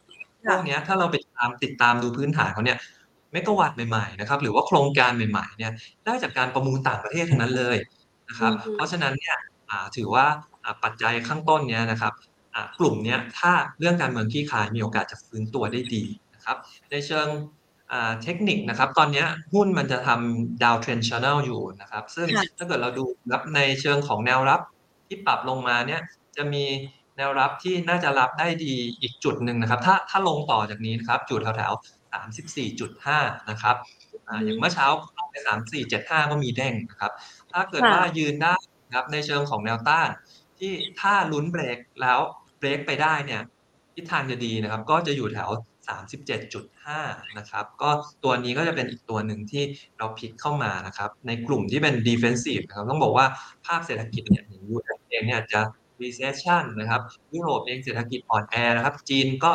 พวกเนี้ยถ้าเราไปตามติดตามดูพื้นฐานเขาเนี่ยเมกะวัตต์ใหม่ๆนะครับหรือว่าโครงการใหม่ๆเนี่ยได้จากการประมูลต่างประเทศทั้งนั้นเลย นะครับอืมเพราะฉะนั้นเนี่ยอ่าถือว่าอ่าปัจจัยข้างต้นเนี้ยนะครับอ่ากลุ่มเนี้ยถ้าเรื่องการเมืองคลี่คลายมีโอกาสจะฟื้นตัวได้ดีนะครับในเชิงอ่าเทคนิคนะครับตอนเนี้ยหุ้นมันจะทำดาวเทรนชั่นแนลอยู่นะครับซึ่งค่ะถ้าเกิดเราดูรับในเชิงของแนวรับที่ปรับลงมาเนี่ยจะมีแนวรับที่น่าจะรับได้ดีอีกจุดหนึ่งนะครับ ถ้าถ้าลงต่อจากนี้นะครับจุดแถวๆสามสิบสี่จุดห้านะครับอ่าอย่างเมื่อเช้าลงไปสามสี่เจ็ดห้าก็มีเด้งนะครับ ถ้าเกิดค่ะว่ายืนได้นะครับในเชิงของแนวต้าน ที่ถ้าลุ้นเบรกแล้วเบรกไปได้เนี่ยทิศทางจะดีนะครับ ก็จะอยู่แถว 37.5 นะครับ ก็ตัวนี้ก็จะเป็นอีกตัวหนึ่งที่เราพลิกเข้ามานะครับ ในกลุ่มที่เป็น defensive นะครับ ต้องบอกว่าภาพเศรษฐกิจเนี่ยอย่าง US เองเนี่ยจะ recession นะครับยุโรปเองเศรษฐกิจอ่อนแอนะครับ จีนก็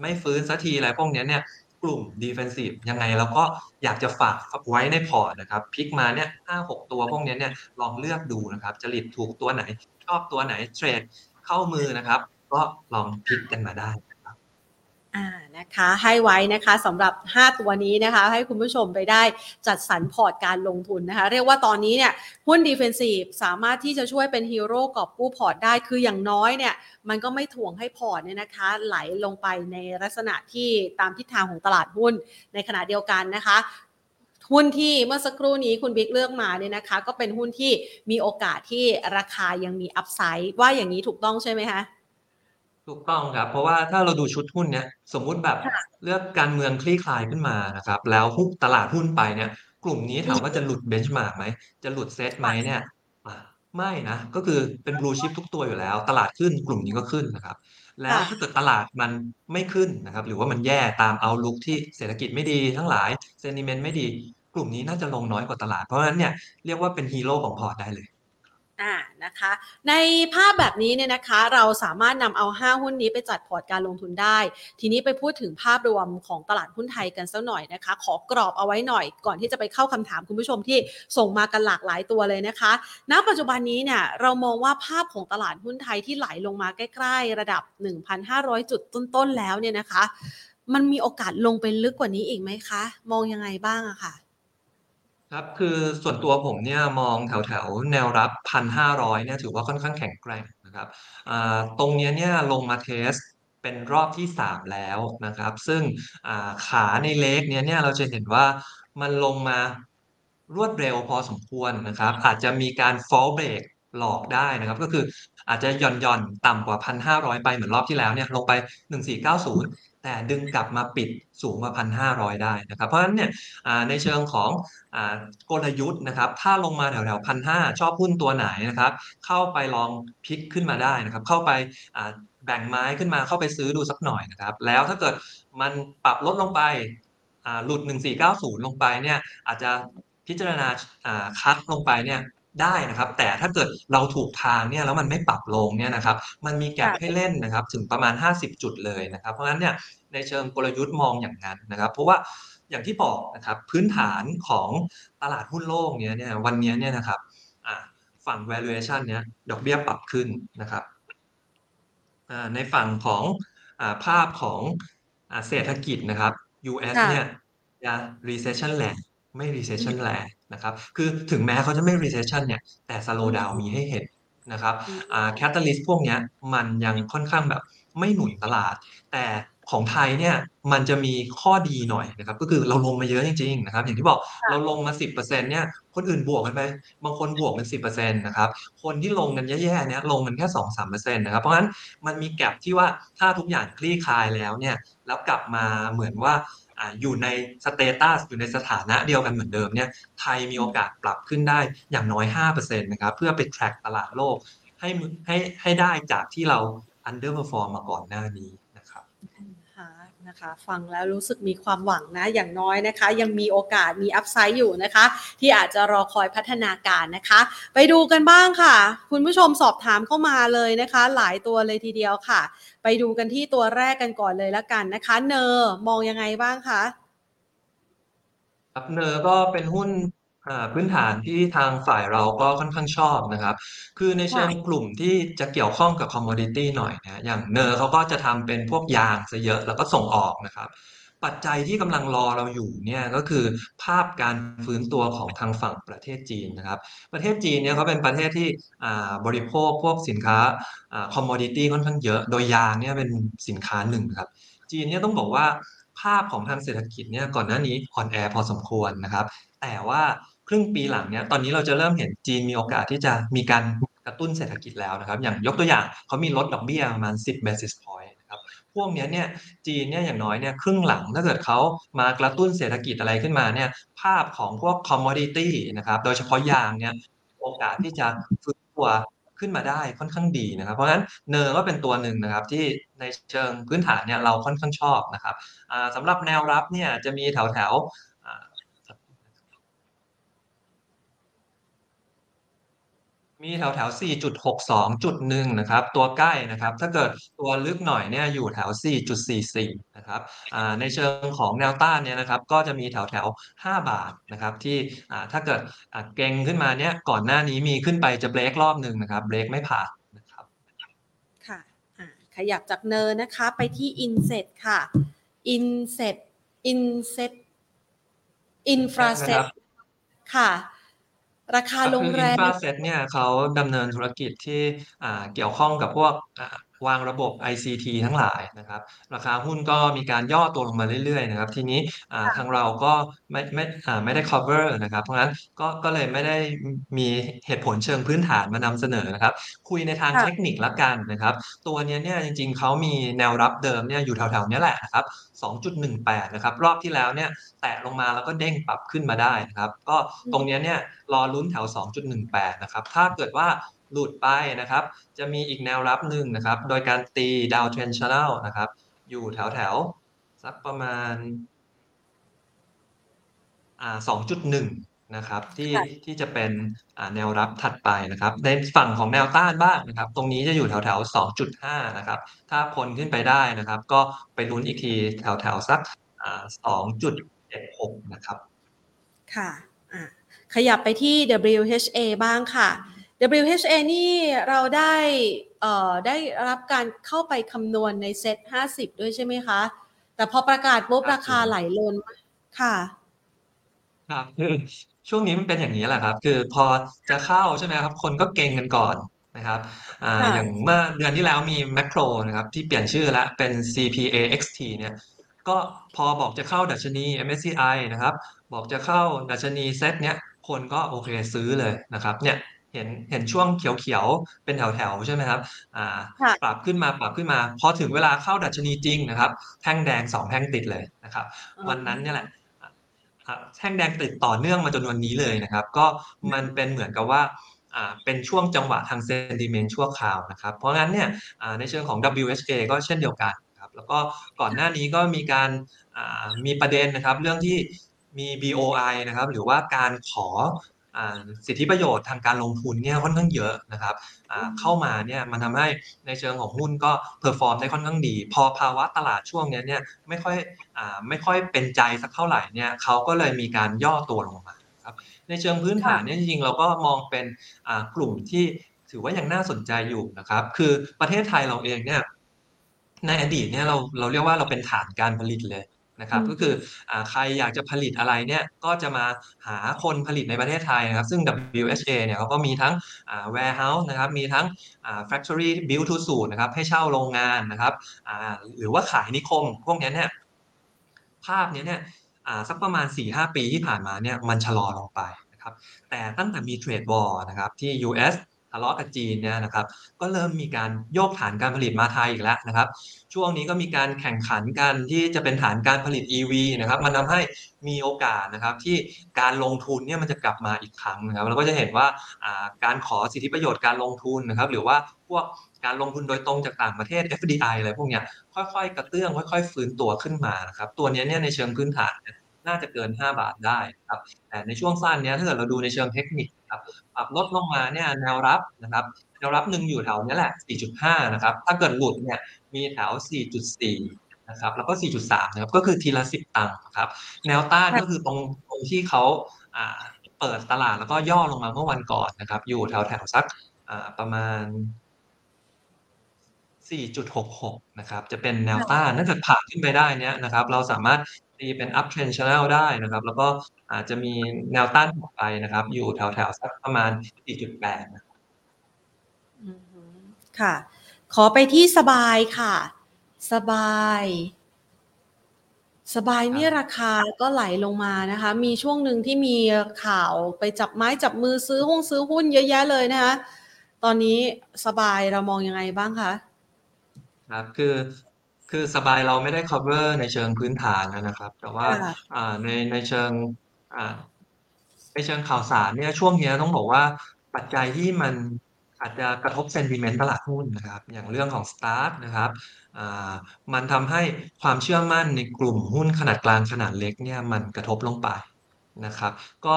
ไม่ฟื้นสักทีอะไรพวกเนี้ยเนี่ย กลุ่ม defensive ยังไงเราก็อยากจะฝากไว้ในพอร์ตนะครับ pick มาเนี่ยห้าหกตัวพวกนี้เนี่ยลองเลือกดูนะครับจริตถูกตัวไหน ชอบตัวไหนเทรดเข้ามือนะครับ ก็ลอง pick กันมาได้ อ่านะคะให้ไว้นะคะสำหรับ 5 ตัวนี้นะคะ ให้คุณผู้ชมไปได้จัดสรรพอร์ตการลงทุนนะคะ เรียกว่าตอนนี้เนี่ยหุ้น defensive สามารถที่จะช่วยเป็นฮีโร่กอบกู้พอร์ตได้คืออย่างน้อยเนี่ย มันก็ไม่ถ่วงให้พอร์ตเนี่ยนะคะ ไหลลงไปในลักษณะที่ตามทิศทางของตลาดหุ้นในขณะเดียวกันนะคะหุ้นที่เมื่อสักครู่นี้คุณบิ๊กเลือกมาเนี่ยนะคะ ก็เป็นหุ้นที่มีโอกาสที่ราคายังมี upside ว่าอย่างนี้ถูกต้องใช่ไหมคะ ถูกต้องครับ เพราะว่าถ้าเราดูชุดหุ้นเนี่ยสมมุติแบบค่ะ เรื่องการเมืองคลี่คลายขึ้นมานะครับ แล้วหุ้นตลาดหุ้นไปเนี่ย กลุ่มนี้ถามว่าจะหลุด benchmark ไหม จะหลุดเซตไหมเนี่ยอะไม่นะ ก็คือเป็น blue chip ทุกตัวอยู่แล้ว ตลาดขึ้นกลุ่มนี้ก็ขึ้นนะครับ แล้วค่ะ ถ้าเกิดตลาดมันไม่ขึ้นนะครับ หรือว่ามันแย่ตาม outlook ที่เศรษฐกิจไม่ดีทั้งหลาย sentiment ไม่ดี กลุ่มนี้น่าจะลงน้อยกว่าตลาด เพราะฉะนั้นเนี่ยเรียกว่าเป็นฮีโร่ของพอร์ตได้เลย อ่านะคะ ในภาพแบบนี้เนี่ยนะคะ เราสามารถนำเอา 5 หุ้นนี้ไปจัดพอร์ตการลงทุนได้ ทีนี้ไปพูดถึงภาพรวมของตลาดหุ้นไทยกันสักหน่อยนะคะ ขอกรอบเอาไว้หน่อย ก่อนที่จะไปเข้าคำถามคุณผู้ชมที่ส่งมากันหลากหลายตัวเลยนะคะ ณ ปัจจุบันนี้เนี่ยเรามองว่าภาพของตลาดหุ้นไทยที่ไหลลงมาใกล้ๆ ระดับ 1,500 จุดต้นๆแล้วเนี่ยนะคะ มันมีโอกาสลงไปลึกกว่านี้อีกไหมคะ มองยังไงบ้างอะค่ะ ครับ คือส่วนตัวผมเนี่ยมองแถวแถวแนวรับพันห้าร้อยเนี่ยถือว่าค่อนข้างแข็งแกร่งนะครับตรงเนี้ยเนี่ยลงมาเทสเป็นรอบที่ 3 แล้วนะครับ ซึ่งขาในเล็กเนี้ยเนี่ยเราจะเห็นว่ามันลงมารวดเร็วพอสมควรนะครับ อาจจะมีการ fall break หลอกได้นะครับ ก็คืออาจจะหย่อนหย่อนต่ำกว่า 1,500 ไปเหมือนรอบที่แล้วเนี่ยลงไป 1490 แต่ดึงกลับมาปิดสูงกว่าพันห้าร้อยได้นะครับ เพราะฉะนั้นเนี่ยในเชิงของอกลยุทธ์นะครับ ถ้าลงมาแถวแถวพันห้าชอบหุ้นตัวไหนนะครับ เข้าไปลองพลิกขึ้นมาได้นะครับ เข้าไปแบ่งไม้ขึ้นมาเข้าไปซื้อดูสักหน่อยนะครับ แล้วถ้าเกิดมันปรับลดลงไปอ่าหลุด 1490 ลงไปเนี่ยอาจจะพิจารณาอ่าคัดลงไปเนี่ย ได้นะครับ แต่ถ้าเกิดเราถูกทางเนี่ยแล้วมันไม่ปรับลงเนี่ยนะครับ มันมีแก็บค่ะให้เล่นนะครับ ถึงประมาณ 50 จุดเลยนะครับ เพราะฉะนั้นเนี่ยในเชิงกลยุทธ์มองอย่างนั้นนะครับ เพราะว่าอย่างที่บอกนะครับพื้นฐานของตลาดหุ้นโลกเนี้ยเนี่ยวันเนี้ยเนี่ยนะครับอ่าฝั่ง valuation เนี้ยดอกเบี้ยปรับขึ้นนะครับอ่าในฝั่งของอ่าภาพของอ่าเศรษฐกิจนะครับ US ค่ะเนี่ยจะ recession แรงไม่ recession แรง นะครับ คือถึงแม้เขาจะไม่ recession เนี่ย แต่ slow down มีให้เห็นนะครับอ่าแคตตาลิสต์พวกเนี้ยมันยังค่อนข้างแบบไม่หนุนตลาด แต่ของไทยเนี่ยมันจะมีข้อดีหน่อยนะครับก็คือเราลงมาเยอะจริงๆนะครับอย่างที่บอกเราลงมา 10%เนี่ยคนอื่นบวกกันไปบางคนบวกเป็น 10%นะครับคนที่ลงกันแย่ๆเนี่ยลงกันแค่ 2-3%นะครับเพราะฉะนั้นมันมีแกลบที่ว่าถ้าทุกอย่างคลี่คลายแล้วเนี่ยแล้วกลับมาเหมือนว่า อยู่ในสเตตัสอยู่ในสถานะเดียวกันเหมือนเดิมเนี่ยไทยมีโอกาสปรับขึ้นได้อย่างน้อย 5%นะครับเพื่อไป track ตลาดโลกให้ให้ให้ได้จากที่เรา underperform มาก่อนหน้านี้ นะคะฟังแล้วรู้สึกมีความหวังนะ อย่างน้อยนะคะ ยังมีโอกาสมี upside อยู่นะคะ ที่อาจจะรอคอยพัฒนาการนะคะ ไปดูกันบ้างค่ะ คุณผู้ชมสอบถามเข้ามาเลยนะคะ หลายตัวเลยทีเดียวค่ะ ไปดูกันที่ตัวแรกกันก่อนเลยละกันนะคะ NER มองยังไงบ้างคะครับ NER ก็เป็นหุ้น พื้นฐานที่ทางฝ่ายเราก็ค่อนข้างชอบนะครับ คือในเชิงกลุ่มที่จะเกี่ยวข้องกับ commodity หน่อยนะ อย่าง NER เขาก็จะทำเป็นพวกยางซะเยอะ แล้วก็ส่งออกนะครับ ปัจจัยที่กำลังรอเราอยู่เนี่ย ก็คือภาพการฟื้นตัวของทางฝั่งประเทศจีนนะครับ ประเทศจีนเนี่ยเขาเป็นประเทศที่บริโภคพวกสินค้า commodity ค่อนข้างเยอะ โดยยางเนี่ยเป็นสินค้าหนึ่งครับ จีนเนี่ยต้องบอกว่า ภาพของทางเศรษฐกิจเนี่ยก่อนหน้านี้อ่อนแอพอสมควรนะครับ แต่ว่า ครึ่งปีหลังเนี่ยตอนนี้เราจะเริ่มเห็นจีนมีโอกาสที่จะมีการกระตุ้นเศรษฐกิจแล้วนะครับ อย่างยกตัวอย่างเขามีลดดอกเบี้ยประมาณ 10 basis point นะครับพวกนี้เนี่ยจีนเนี่ยอย่างน้อยเนี่ยครึ่งหลังถ้าเกิดเขามากระตุ้นเศรษฐกิจอะไรขึ้นมาเนี่ยภาพของพวก commodity นะครับโดยเฉพาะยางเนี่ยโอกาสที่จะฟื้นตัวขึ้นมาได้ค่อนข้างดีนะครับ เพราะฉะนั้นเนอร์ก็เป็นตัวหนึ่งนะครับที่ในเชิงพื้นฐานเนี่ยเราค่อนข้างชอบนะครับสำหรับแนวรับเนี่ยจะมีแถวแถว มีแถวแถว 4.62.1 นะครับ ตัวใกล้นะครับ ถ้าเกิดตัวลึกหน่อยเนี่ยอยู่แถว 4.44 นะครับในเชิงของแนวต้านเนี่ยนะครับ ก็จะมีแถวแถว 5 บาทนะครับ ที่ถ้าเกิดเก่งขึ้นมาเนี่ยก่อนหน้านี้มีขึ้นไปจะเบรกรอบหนึ่งนะครับเบรกไม่ผ่านนะครับค่ะขยับจากเนินนะคะไปที่ Inset ค่ะ Inset Inset Infraset ค่ะ ราคาโรงแรม อินฟาเซตเนี่ยเขาดำเนินธุรกิจที่เกี่ยวข้องกับพวก วางระบบ ICT ทั้งหลายนะครับ ราคาหุ้นก็มีการย่อตัวลงมาเรื่อยๆนะครับ ทีนี้ทางเราก็ไม่ไม่ไม่ได้ cover นะครับ เพราะฉะนั้นก็ก็เลยไม่ได้มีเหตุผลเชิงพื้นฐานมานำเสนอนะครับ คุยในทางเทคนิคละกันนะครับ ตัวนี้เนี่ยจริงๆเขามีแนวรับเดิมเนี่ยอยู่แถวๆนี้แหละนะครับ 2.18 นะครับ รอบที่แล้วเนี่ยแตะลงมาแล้วก็เด้งปรับขึ้นมาได้นะครับ ก็ตรงนี้เนี่ยรอลุ้นแถว 2.18 นะครับ ถ้าเกิดว่า หลุดไปนะครับ จะมีอีกแนวรับหนึ่งนะครับ โดยการตี downtrend channel นะครับ อยู่แถวแถวสักประมาณอ่า2.1นะครับที่ที่จะเป็นแนวรับถัดไปนะครับ ในฝั่งของแนวต้านบ้างนะครับ ตรงนี้จะอยู่แถวแถว2.5นะครับ ถ้าพ้นขึ้นไปได้นะครับ ก็ไปลุ้นอีกทีแถวแถวสัก2.76นะครับ ค่ะขยับไปที่ WHA บ้างค่ะ WHA นี่เราได้เอ่อได้รับการเข้าไปคำนวณในเซ็ต50 ด้วยใช่ไหมคะ แต่พอประกาศปุ๊บราคาไหลลนค่ะครับคือช่วงนี้มันเป็นอย่างนี้แหละครับ คือพอจะเข้าใช่ไหมครับ คนก็เก่งกันก่อนนะครับอ่าอย่างเมื่อเดือนที่แล้วมีแมคโครนะครับที่เปลี่ยนชื่อแล้วเป็น CPAXT เนี่ยก็พอบอกจะเข้าดัชนี MSCI นะครับ บอกจะเข้าดัชนีเซ็ตเนี้ยคนก็โอเคซื้อเลยนะครับเนี่ย เห็นเห็นช่วงเขียวๆเป็นแถวๆใช่ไหมครับอ่าปรับขึ้นมาปรับขึ้นมาพอถึงเวลาเข้าดัชนีจริงนะครับแท่งแดงสองแท่งติดเลยนะครับ วันนั้นเนี่ยแหละแท่งแดงติดต่อเนื่องมาจนวันนี้เลยนะครับ ก็มันเป็นเหมือนกับว่าอ่าเป็นช่วงจังหวะทางเซนดิเมนต์ชั่วคราวนะครับ เพราะงั้นเนี่ยในเชิงของ WHA ก็เช่นเดียวกันครับแล้วก็ก่อนหน้านี้ก็มีการมีประเด็นนะครับ เรื่องที่มี BOI นะครับ หรือว่าการขอ สิทธิประโยชน์ทางการลงทุนเนี่ยค่อนข้างเยอะนะครับเข้ามาเนี่ยมันทำให้ในเชิงของหุ้นก็ perform ได้ค่อนข้างดี พอภาวะตลาดช่วงนี้เนี่ยไม่ค่อยอไม่ค่อยเป็นใจสักเท่าไหร่เนี่ยเขาก็เลยมีการย่อตัวลงมาครับในเชิงพื้นฐานเนี่ยจริงๆเราก็มองเป็นกลุ่มที่ถือว่ายังน่าสนใจอยู่นะครับคือประเทศไทยเราเองเนี่ยในอดีตเนี่ยเราเราเรียกว่าเราเป็นฐานการผลิตเลย นะครับอืมก็คืออ่าใครอยากจะผลิตอะไรเนี่ยก็จะมาหาคนผลิตในประเทศไทยนะครับ ซึ่ง WHA เนี่ยเขาก็มีทั้งอ่า warehouse นะครับมีทั้งอ่า factory build to suit นะครับให้เช่าโรงงานนะครับอ่าหรือว่าขายนิคม พวกเนี้ยเนี่ยภาพเนี้ยเนี่ยอ่าสักประมาณ 4-5 ปีที่ผ่านมาเนี่ยมันชะลอลงไปนะครับแต่ตั้งแต่มีเทรดวอร์นะครับที่ US ทะเลาะกับจีนเนี่ยนะครับก็เริ่มมีการโยกฐานการผลิตมาไทยอีกแล้วนะครับ ช่วงนี้ก็มีการแข่งขันกันที่จะเป็นฐานการผลิต EV นะครับมันทำให้มีโอกาสนะครับที่การลงทุนเนี่ยมันจะกลับมาอีกครั้งนะครับเราก็จะเห็นว่าการขอสิทธิประโยชน์การลงทุนนะครับ หรือว่าพวกการลงทุนโดยตรงจากต่างประเทศ FDI อะไรพวกเนี้ยค่อยๆ กระเตื้องค่อย ๆ ฟื้นตัวขึ้นมานะครับตัวนี้เนี่ยในเชิงพื้นฐานน่าจะเกิน 5 บาทได้ครับแต่ในช่วงสั้นเนี้ยถ้าเกิดเราดูในเชิงเทคนิคครับปรับลดลงมาเนี่ยแนวรับนะครับ แนวรับหนึ่งอยู่แถวเนี้ยแหละ 4.5 นะครับ ถ้าเกิดหลุดเนี่ย มีแถว 4.4 นะครับ แล้วก็ 4.3 นะครับ ก็คือทีละ 10 ตังค์ครับ แนวต้านก็คือตรงตรงที่เขาอ่าเปิดตลาดแล้วก็ย่อลงมาเมื่อวันก่อนนะครับ อยู่แถวแถวสักอ่าประมาณ 4.66 นะครับ จะเป็นแนวต้านถ้าเกิดผ่านขึ้นไปได้เนี่ยนะครับ เราสามารถตีเป็น up trend channel ได้นะครับ แล้วก็อาจจะมีแนวต้านถัดไปนะครับ อยู่แถวแถวสักประมาณ 4.8นะอือฮึ ค่ะ ขอไปที่สบายค่ะ สบาย สบายนี่ราคาก็ไหลลงมานะคะ มีช่วงหนึ่งที่มีข่าวไปจับไม้จับมือซื้อหุ้นซื้อหุ้นเยอะแยะเลยนะคะ ตอนนี้สบายเรามองยังไงบ้างคะครับคือคือสบายเราไม่ได้ cover ในเชิงพื้นฐานนะครับ แต่ว่าค่ะอ่าในในเชิงอ่าในเชิงข่าวสารเนี่ยช่วงเนี้ยต้องบอกว่าปัจจัยที่มัน อาจจะกระทบ sentiment ตลาดหุ้นนะครับ อย่างเรื่องของ Start นะครับมันทำให้ความเชื่อมั่นในกลุ่มหุ้นขนาดกลางขนาดเล็กเนี่ยมันกระทบลงไปนะครับ ก็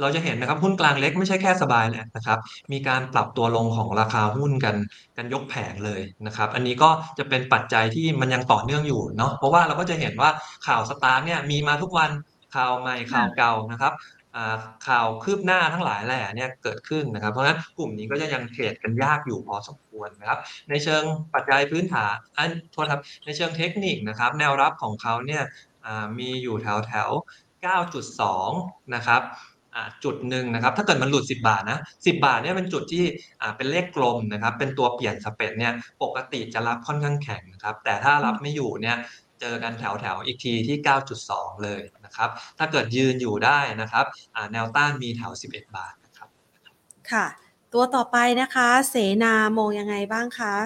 เราจะเห็นนะครับหุ้นกลางเล็กไม่ใช่แค่สบายแหละนะครับ มีการปรับตัวลงของราคาหุ้นกันกันยกแผงเลยนะครับ อันนี้ก็จะเป็นปัจจัยที่มันยังต่อเนื่องอยู่เนาะเพราะว่าเราก็จะเห็นว่าข่าวสตาร์ทเนี่ยมีมาทุกวันข่าวใหม่ข่าวเก่านะครับ ข่าวคืบหน้าทั้งหลายแหล่เนี่ยเกิดขึ้นนะครับ เพราะฉะนั้นกลุ่มนี้ก็จะยังเทรดกันยากอยู่พอสมควรนะครับ ในเชิงปัจจัยพื้นฐานอันโทษครับในเชิงเทคนิคนะครับ แนวรับของเขาเนี่ยมีอยู่แถวแถว 9.2 นะครับจุดหนึ่งนะครับถ้าเกิดมันหลุด 10 บาทนะ10 บาทเนี่ยเป็นจุดที่เป็นเลขกลมนะครับเป็นตัวเปลี่ยนสเปรดเนี่ยปกติจะรับค่อนข้างแข็งนะครับแต่ถ้ารับไม่อยู่เนี่ย เจอกันแถวแถวๆอีกทีที่ 9.2 เลยนะครับ ถ้าเกิดยืนอยู่ได้นะครับอ่าแนวต้านมีแถว 11 บาทนะครับ ค่ะ ตัวต่อไปนะคะ เสนามองยังไงบ้างคะ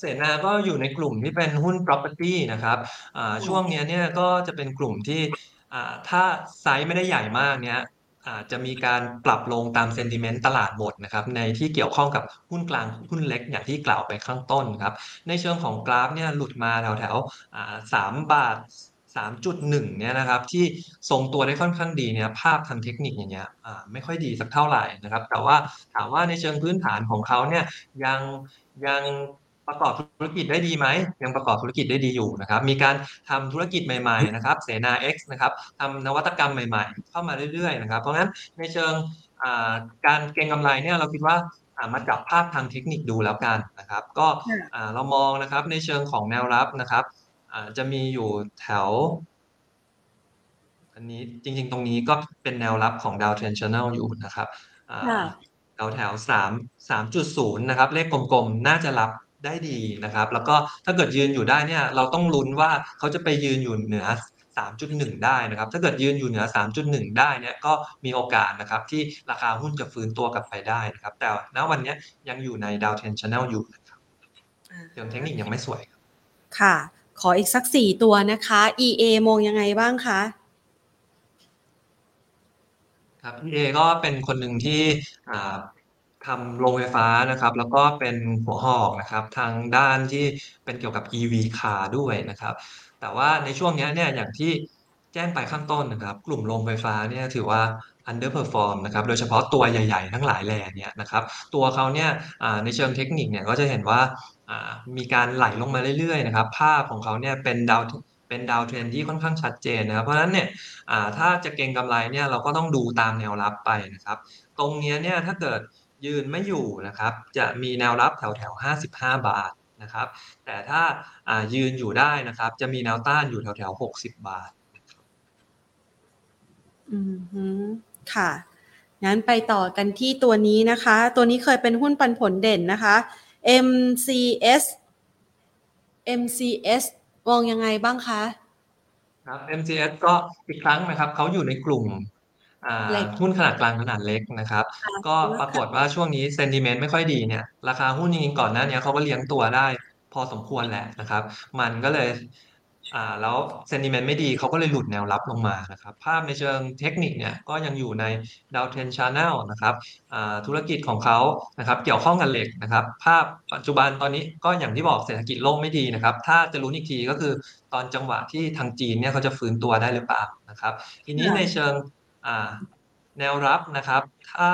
เสนาก็อยู่ในกลุ่มที่เป็นหุ้น property นะครับอ่าช่วงเนี้ยเนี่ยก็จะเป็นกลุ่มที่อ่าถ้าไซส์ไม่ได้ใหญ่มากเนี่ย อาจจะมีการปรับลงตาม sentiment ตลาดหมดนะครับในที่เกี่ยวข้องกับหุ้นกลางหุ้นเล็กอย่างที่กล่าวไปข้างต้นครับในเชิงของกราฟเนี่ยหลุดมาแถวแถวๆอ่าสามบาท 3.1เนี่ยนะครับที่ทรงตัวได้ค่อนข้างดีเนี่ยภาพทางเทคนิคอย่างเงี้ยไม่ค่อยดีสักเท่าไหร่นะครับแต่ว่าถามว่าในเชิงพื้นฐานของเขาเนี่ยยังยัง ประกอบธุรกิจได้ดีไหมยังประกอบธุรกิจได้ดีอยู่นะครับมีการทำธุรกิจใหม่ๆนะครับเสนา X นะครับทำนวัตกรรมใหม่ ๆ เข้ามาเรื่อยๆนะครับเพราะงั้นในเชิงอ่าการเก็งกำไรเนี่ยเราคิดว่าอ่ามาจับภาพทางเทคนิคดูแล้วกันนะครับ ก็ค่ะอ่าเรามองนะครับในเชิงของแนวรับนะครับอ่าจะมีอยู่แถว อันนี้จริงๆตรงนี้ก็เป็นแนวรับของ downtrend channel อยู่นะครับอ่าค่ะแถวแถวสามสามจุดศูนย์นะครับ เลขกลมๆ น่าจะรับ ได้ดีนะครับ แล้วก็ถ้าเกิดยืนอยู่ได้เนี่ยเราต้องลุ้นว่าเขาจะไปยืนอยู่เหนือ 3.1 ได้นะครับ ถ้าเกิดยืนอยู่เหนือ 3.1 ได้เนี่ยก็มีโอกาสนะครับที่ราคาหุ้นจะฟื้นตัวกลับไปได้นะครับ แต่ณวันเนี้ยยังอยู่ใน downtrend channel อยู่นะครับเชิงเทคนิคยังไม่สวยครับค่ะ ขออีกสักสี่ตัวนะคะ EA มองยังไงบ้างคะครับ EA ก็เป็นคนหนึ่งที่อ่า ทำโรงไฟฟ้านะครับ แล้วก็เป็นหัวหอกนะครับ ทางด้านที่เป็นเกี่ยวกับ EV car ด้วยนะครับ แต่ว่าในช่วงนี้เนี่ยอย่างที่แจ้งไปข้างต้นนะครับ กลุ่มโรงไฟฟ้าเนี่ยถือว่า underperform นะครับ โดยเฉพาะตัวใหญ่ๆ ทั้งหลายแหล่เนี่ยนะครับ ตัวเขาเนี่ยในเชิงเทคนิคเนี่ยก็จะเห็นว่ามีการไหลลงมาเรื่อยๆนะครับ ภาพของเขาเนี่ยเป็นดาวเป็นดาวเทรนที่ค่อนข้างชัดเจนนะครับ เพราะฉะนั้นเนี่ยถ้าจะเก็งกำไรเนี่ยเราก็ต้องดูตามแนวรับไปนะครับ ตรงนี้เนี่ยถ้าเกิด ยืนไม่อยู่นะครับ จะมีแนวรับแถวแถว55 บาทนะครับ แต่ถ้าอ่ายืนอยู่ได้นะครับ จะมีแนวต้านอยู่แถวๆ60 บาทอืมฮึค่ะงั้นไปต่อกันที่ตัวนี้นะคะ ตัวนี้เคยเป็นหุ้นปันผลเด่นนะคะ MCS MCS มองยังไงบ้างคะครับ MCS ก็อีกครั้งนะครับเขาอยู่ในกลุ่มอ่าเล็ก หุ้นขนาดกลางขนาดเล็กนะครับ ก็ปรากฏว่าช่วงนี้ sentiment ไม่ค่อยดีเนี่ย ราคาหุ้นจริงๆก่อนหน้านี้เขาก็เลี้ยงตัวได้พอสมควรแหละนะครับ มันก็เลยอ่าแล้ว sentiment ไม่ดีเขาก็เลยหลุดแนวรับลงมานะครับ ภาพในเชิงเทคนิคเนี่ยก็ยังอยู่ใน downtrend channel นะครับอ่าธุรกิจของเขานะครับ เกี่ยวข้องกับเหล็กนะครับ ภาพปัจจุบันตอนนี้ก็อย่างที่บอกเศรษฐกิจโลกไม่ดีนะครับ ถ้าจะรู้นอีกทีก็คือตอนจังหวะที่ทางจีนเนี่ยเขาจะฟื้นตัวได้หรือเปล่านะครับ ทีนี้ค่ะในเชิงอ่า แนวรับนะครับ ถ้า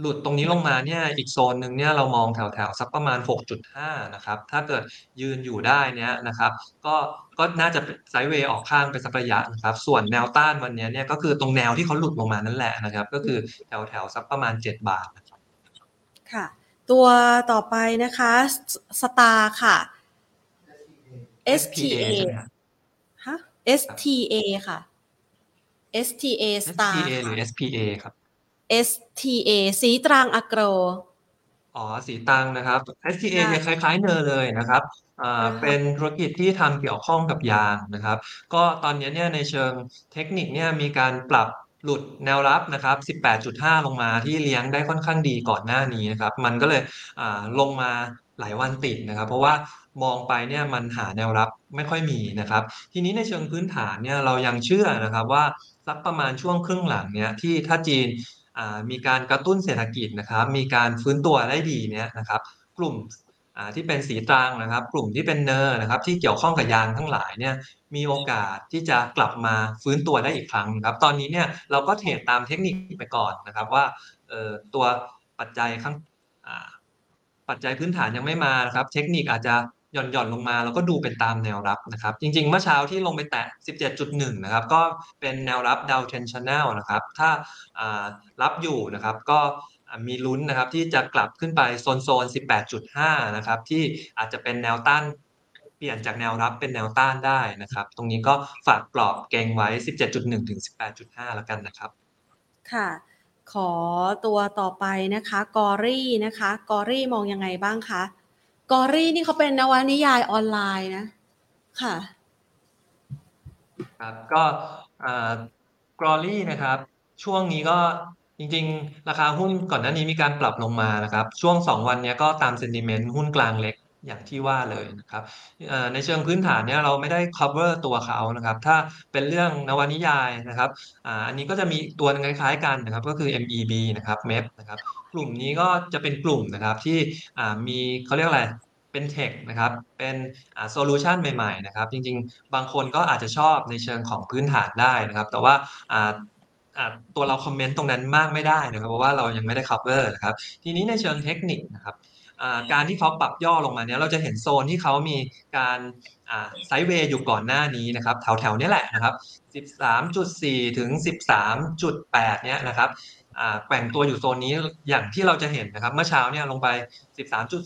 หลุดตรงนี้ลงมาเนี่ยอีกโซนหนึ่งเนี่ยเรามองแถวๆสักประมาณ 6.5 นะครับ ถ้าเกิดยืนอยู่ได้เนี่ยนะครับ ก็ก็น่าจะไซด์เวย์ออกข้างไปสักระยะนะครับ ส่วนแนวต้านวันนี้เนี่ยก็คือตรงแนวที่เขาหลุดลงมานั่นแหละนะครับ ก็คือแถวๆสักประมาณ 7 บาทนะครับค่ะ ตัวต่อไปนะคะสตาร์ค่ะ STA ใช่ไหมครับฮะ STA ค่ะ STA Star STA หรือ SPA ครับ STA สีตรังอโกรอ๋อสีตังนะครับ STA ค่ะเนี่ยคล้าย ๆ เนอร์เลยนะครับอ่าอ่าฮะเป็นธุรกิจที่ทำเกี่ยวข้องกับยางนะครับ ก็ตอนนี้เนี่ยในเชิงเทคนิคเนี่ยมีการปรับหลุดแนวรับนะครับ 18.5 ลงมาที่เลี้ยงได้ค่อนข้างดีก่อนหน้านี้นะครับ มันก็เลยอ่าลงมาหลายวันติดนะครับ เพราะว่ามองไปเนี่ยมันหาแนวรับไม่ค่อยมีนะครับ ทีนี้ในเชิงพื้นฐานเนี่ยเรายังเชื่อนะครับว่า สักประมาณช่วงครึ่งหลังเนี่ยที่ถ้าจีนมีการกระตุ้นเศรษฐกิจนะครับ มีการฟื้นตัวได้ดีเนี่ยนะครับ กลุ่มที่เป็นสีตรางนะครับ กลุ่มที่เป็นเนอร์นะครับ ที่เกี่ยวข้องกับยางทั้งหลายเนี่ยมีโอกาสที่จะกลับมาฟื้นตัวได้อีกครั้งครับ ตอนนี้เนี่ยเราก็เทรดตามเทคนิคไปก่อนนะครับว่าตัวปัจจัยข้างปัจจัยพื้นฐานยังไม่มานะครับ เทคนิคอาจจะ หย่อนหย่อนลงมาแล้วก็ดูเป็นตามแนวรับนะครับ จริงๆ เมื่อเช้าที่ลงไปแตะ 17.1 นะครับ ก็เป็นแนวรับ downtrend channel นะครับ ถ้ารับอยู่นะครับก็มีลุ้นนะครับที่จะกลับขึ้นไปโซนโซน 18.5 นะครับ ที่อาจจะเป็นแนวต้านเปลี่ยนจากแนวรับเป็นแนวต้านได้นะครับ ตรงนี้ก็ฝากกรอบเกงไว้ 17.1 ถึง 18.5 แล้วกันนะครับ ค่ะ ขอตัวต่อไปนะคะ กอรี่นะคะ กอรี่มองยังไงบ้างคะ กอรี่นี่เขาเป็นนวนิยายออนไลน์นะ ค่ะ ครับก็กรอลี่นะครับ ช่วงนี้ก็จริง ๆ ราคาหุ้นก่อนหน้านี้มีการปรับลงมานะครับ ช่วง 2 วันนี้ก็ตามเซนติเมนต์หุ้นกลางเล็กอย่างที่ว่าเลยนะครับในเชิงพื้นฐานเนี่ยเราไม่ได้ cover ตัวเขานะครับ ถ้าเป็นเรื่องนวนิยายนะครับออันนี้ก็จะมีตัวคล้ายๆกันนะครับ ก็คือ MEB นะครับ MEB นะครับ กลุ่มนี้ก็จะเป็นกลุ่มนะครับที่มีเขาเรียกอะไรเป็น tech นะครับเป็น solution ใหม่ๆนะครับจริงๆ บางคนก็อาจจะชอบในเชิงของพื้นฐานได้นะครับ แต่ว่าตัวเรา comment ตรงนั้นมากไม่ได้นะครับเพราะว่าเรายังไม่ได้ cover นะครับทีนี้ในเชิงเทคนิคนะครับการที่เขาปรับย่อลงมาเนี้ยเราจะเห็นโซนที่เขามีการไซด์เวย์อยู่ก่อนหน้านี้นะครับแถวๆนี้แหละนะครับ 13.4 ถึง 13.8 เนี้ยนะครับ แกว่งตัวอยู่โซนนี้อย่างที่เราจะเห็นนะครับ เมื่อเช้าเนี่ยลงไป 13จุด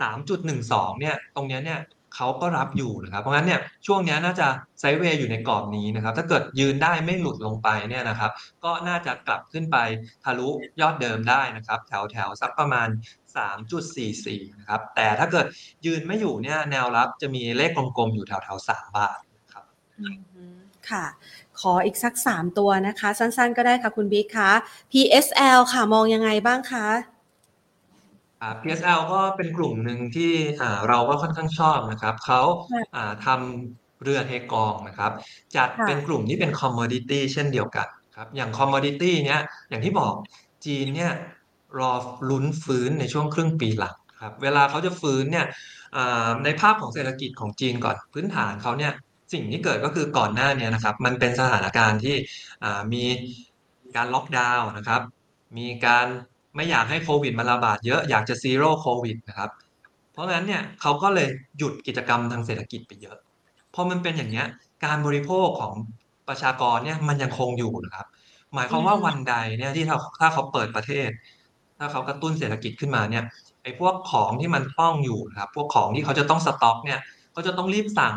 3.12เนี่ยตรงนี้เนี่ยเขาก็รับอยู่นะครับเพราะงั้นเนี่ยช่วงนี้น่าจะไซเวย์อยู่ในกรอบนี้นะครับ ถ้าเกิดยืนได้ไม่หลุดลงไปเนี่ยนะครับ ก็น่าจะกลับขึ้นไปทะลุยอดเดิมได้นะครับ แถวแถวสักประมาณ 3.44นะครับแต่ถ้าเกิดยืนไม่อยู่เนี่ยแนวรับจะมีเลขกลมๆอยู่แถวแถว3บาทนะครับค่ะ ขออีกสักสามตัวนะคะ สั้นๆ ก็ได้ค่ะคุณบิ๊กคะ PSL ค่ะมองยังไงบ้างคะอ่า PSL ก็เป็นกลุ่มหนึ่งที่อ่าเราก็ค่อนข้างชอบนะครับ เขาค่ะอ่าทำเรือเทกองนะครับ จัดค่ะเป็นกลุ่มที่เป็น commodity เช่นเดียวกันครับ อย่าง commodity เนี้ยอย่างที่บอกจีนเนี่ยรอลุ้นฟื้นในช่วงครึ่งปีหลังครับ เวลาเขาจะฟื้นเนี่ยอ่าในภาพของเศรษฐกิจของจีนก่อนพื้นฐานเขาเนี่ย สิ่งที่เกิดก็คือก่อนหน้าเนี้นะครับ มันเป็นสถานการณ์ที่อ่ามีการล็อกดาวน์นะครับ มีการไม่อยากให้โควิดมันระบาดเยอะอยากจะซีโร่โควิดนะครับ เพราะงั้นเนี่ยเขาก็เลยหยุดกิจกรรมทางเศรษฐกิจไปเยอะพอมันเป็นอย่างเนี้ยการบริโภคของประชากรเนี่ยมันยังคงอยู่นะครับ หมายความว่าอืมวันใดเนี่ยที่ถ้าถ้าเขาเปิดประเทศ ถ้าเขากระตุ้นเศรษฐกิจขึ้นมาเนี่ยไอ้พวกของที่มันคล่องอยู่นะครับ พวกของที่เขาจะต้องสต็อกเนี่ยเขาจะต้องรีบสั่ง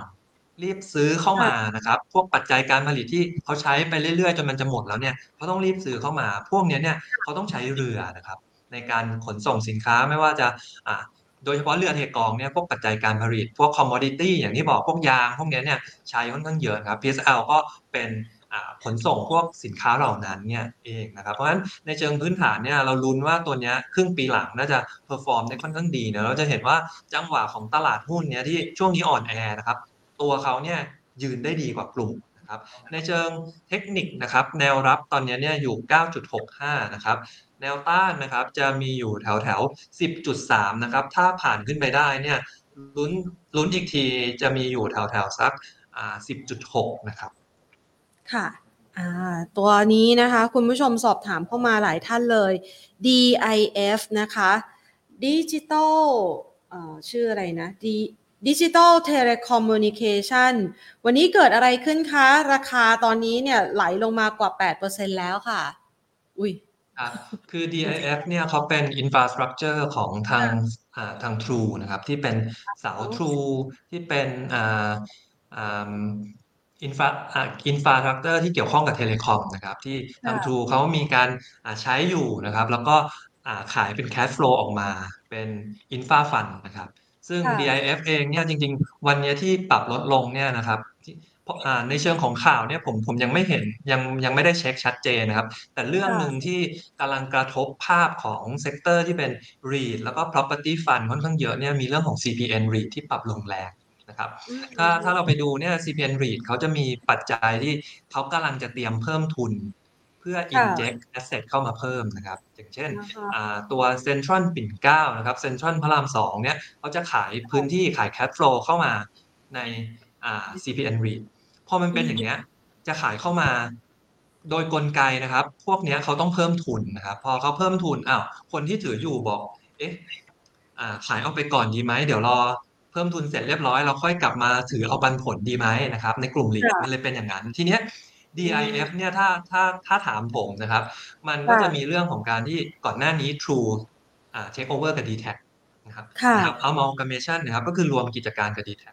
รีบซื้อเข้ามานะครับ พวกปัจจัยการผลิตที่เขาใช้ไปเรื่อยๆจนมันจะหมดแล้วเนี่ยเขาต้องรีบซื้อเข้ามา พวกเนี้ยเนี่ยเขาต้องใช้เรือนะครับ ในการขนส่งสินค้าไม่ว่าจะอ่าโดยเฉพาะเรือเทกองเนี่ยพวกปัจจัยการผลิต พวก commodity อย่างที่บอกพวกยางพวกเนี้ยเนี่ยใช้ค่อนข้างเยอะครับ PSL ก็เป็นอ่าขนส่งพวกสินค้าเหล่านั้นเนี่ยเองนะครับเพราะฉะนั้นในเชิงพื้นฐานเนี่ยเราลุ้นว่าตัวเนี้ยครึ่งปีหลังน่าจะ perform ได้ค่อนข้างดีนะเราจะเห็นว่าจังหวะของตลาดหุ้นเนี่ยที่ช่วงนี้อ่อนแอนะครับ ตัวเขาเนี่ยยืนได้ดีกว่ากลุ่มนะครับในเชิงเทคนิคนะครับแนวรับตอนนี้เนี่ยอยู่ 9.65 นะครับแนวต้านนะครับจะมีอยู่แถวแถว 10.3 นะครับถ้าผ่านขึ้นไปได้เนี่ยลุ้นลุ้นอีกทีจะมีอยู่แถวแถวสักอ่า10.6 นะครับ ค่ะตัวนี้นะคะ คุณผู้ชมสอบถามเข้ามาหลายท่านเลย DIF นะคะ Digital เอ่อชื่ออะไรนะ D Digital Telecommunication วันนี้เกิดอะไรขึ้นคะ ราคาตอนนี้เนี่ยไหลลงมากว่า 8%แล้วค่ะ อุ้ยครับคือ DIF เนี่ยเขาเป็น infrastructure ของทางอ่าทาง True นะครับ ที่เป็นเสา True ที่เป็นอ่าอ่า infra อ่า infrastructure ที่เกี่ยวข้องกับ telecom นะครับ ที่ทางค่ะ True เขามีการอ่าใช้อยู่นะครับ แล้วก็อ่าขายเป็น cash flow ออกมาเป็น infra fund นะครับ ซึ่งค่ะ DIF เองเนี่ยจริง ๆ วันเนี้ยที่ปรับลดลงเนี่ยนะครับที่เพราะอ่าในเชิงของข่าวเนี่ยผมผมยังไม่เห็นยังยังไม่ได้เช็คชัดเจนนะครับ แต่เรื่องค่ะหนึ่งที่กำลังกระทบภาพของ sector ที่เป็น REIT แล้วก็ property fund ค่อนข้างเยอะเนี่ยมีเรื่องของ CPN REIT ที่ปรับลงแรงนะครับอืมถ้าถ้าเราไปดูเนี่ย CPN REIT เขาจะมีปัจจัยที่เขากำลังจะเตรียมเพิ่มทุนเพื่อ inject asset เข้ามาเพิ่มนะครับ อย่างเช่นนะคะอ่าตัวเซ็นทรัลปิ่นเกล้านะครับเซ็นทรัลพระรามสองเนี่ยเขาจะขายพื้นที่ขาย cash flow เข้ามาในอ่า CPN REIT พอมันเป็นอย่างเงี้ยจะขายเข้ามาโดยกลไกนะครับ พวกเนี้ยเขาต้องเพิ่มทุนนะครับ พอเขาเพิ่มทุนอ้าวคนที่ถืออยู่บอกเอ๊ะอ่าขายเอาไปก่อนดีไหมเดี๋ยวรอเพิ่มทุนเสร็จเรียบร้อยเราค่อยกลับมาถือเอาปันผลดีไหมนะครับ ในกลุ่มหลีกค่ะมันเลยเป็นอย่างนั้นทีเนี้ย DIF เนี่ยถ้าถ้าถ้าถามผมนะครับ มันก็ค่ะจะมีเรื่องของการที่ก่อนหน้านี้ True อ่า take over กับ d t แทนะครับค่ะนะครับ amalgamation นะครับก็คือรวมกิจการกับ d t แท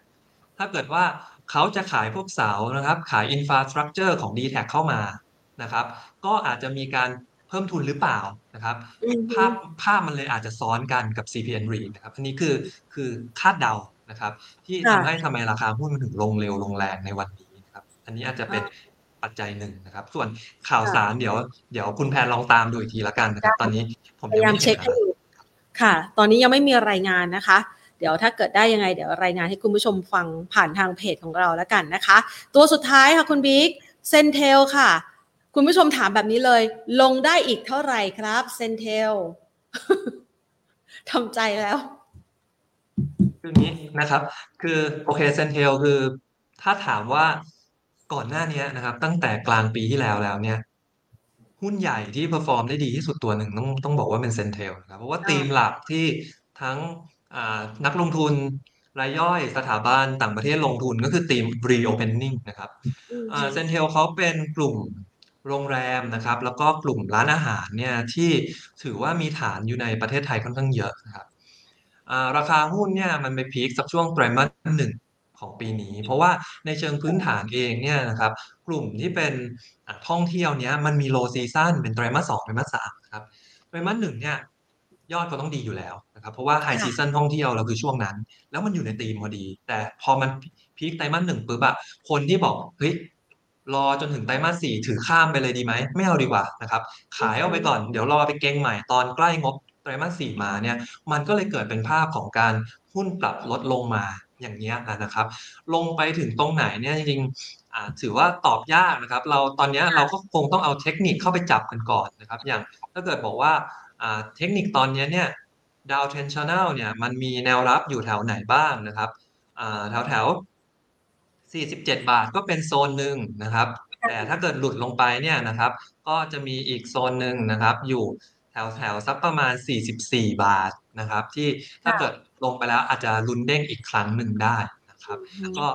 ถ้าเกิดว่าเขาจะขายพวกเสานะครับ ขาย infrastructure ของ d t แทเข้ามานะครับ ก็อาจจะมีการเพิ่มทุนหรือเปล่านะครับอืมภาพภาพมันเลยอาจจะซ้อนกันกับ CPN REIT นะครับอันนี้คือคือคาดเดานะครับ ที่ค่ะทำให้ทำไมราคาหุ้นมันถึงลงเร็วลงแรงในวันนี้นะครับ อันนี้อาจจะเป็น ปัจจัยหนึ่งนะครับ ส่วนข่าวสารเดี๋ยวเดี๋ยวคุณแพนลองตามดูอีกทีละกันนะครับ ตอนนี้ผมพยายามไม่เช็คห็นให้อะไรอยู่ค่ะ ตอนนี้ยังไม่มีรายงานนะคะเดี๋ยวถ้าเกิดได้ยังไงเดี๋ยวรายงานให้คุณผู้ชมฟังผ่านทางเพจของเราแล้วกันนะคะ ตัวสุดท้ายค่ะคุณบิ๊ก CENTEL ค่ะ คุณผู้ชมถามแบบนี้เลย ลงได้อีกเท่าไหร่ครับ CENTEL ทำใจแล้ว คืออย่างนี้นะครับ คือโอเค CENTEL คือถ้าถามว่า ก่อนหน้านี้นะครับ ตั้งแต่กลางปีที่แล้วแล้วเนี่ย หุ้นใหญ่ที่ perform ได้ดีที่สุดตัวหนึ่งต้องต้องบอกว่าเป็น CENTEL นะครับเพราะว่าค่ะธีมหลักที่ทั้งอ่านักลงทุนรายย่อยสถาบันต่างประเทศลงทุนก็คือธีม reopening นะครับอืม CENTEL เขาเป็นกลุ่มโรงแรมนะครับ แล้วก็กลุ่มร้านอาหารเนี่ยที่ถือว่ามีฐานอยู่ในประเทศไทยค่อนข้างเยอะนะครับอ่าราคาหุ้นเนี่ยมันไป peak สักช่วงไตรมาสหนึ่ง ของปีนี้ เพราะว่าในเชิงพื้นฐานเองเนี่ยนะครับกลุ่มที่เป็นอ่าท่องเที่ยวเนี้ยมันมีโลซีซั n เป็นไตรมาสสองไตรมาสสามนะครับไตรมาสหนึ่งเนี่ยยอดเขาต้องดีอยู่แล้วนะครับเพราะว่าไฮค่ะซีซั n ท่องเที่ยวเราคือช่วงนั้น แล้วมันอยู่ในธีมพอดี แต่พอมันพีคไตรมาสหนึ่งปุ๊บอะคนที่บอกเฮ้ยรอจนถึงไตรมาสสี่ถือข้ามไปเลยดีไหมไม่เอาดีกว่านะครับขายเอาไปก่อนเดี๋ยวรอไปเก็งใหม่ตอนใกล้งบไตรมาสสี่มาเนี่ยมันก็เลยเกิดเป็นภาพของการหุ้นปรับลดลงมา อย่างเงี้ยนะครับ ลงไปถึงตรงไหนเนี่ยจริงๆอ่าถือว่าตอบยากนะครับ เราตอนเนี้ยเราก็คงต้องเอาเทคนิคเข้าไปจับกันก่อนนะครับ อย่างถ้าเกิดบอกว่าอ่าเทคนิคตอนเนี้ยเนี่ยดาวเทนชั่นแนลเนี่ยมันมีแนวรับอยู่แถวไหนบ้างนะครับอ่าแถวแถว47 บาทก็เป็นโซนหนึ่งนะครับ แต่ถ้าเกิดหลุดลงไปเนี่ยนะครับ ก็จะมีอีกโซนหนึ่งนะครับ อยู่แถวแถวสักประมาณ 44 บาทนะครับ ที่ถ้าเกิด ลงไปแล้วอาจจะลุ้นเด้งอีกครั้งหนึ่งได้นะครับ แล้วก็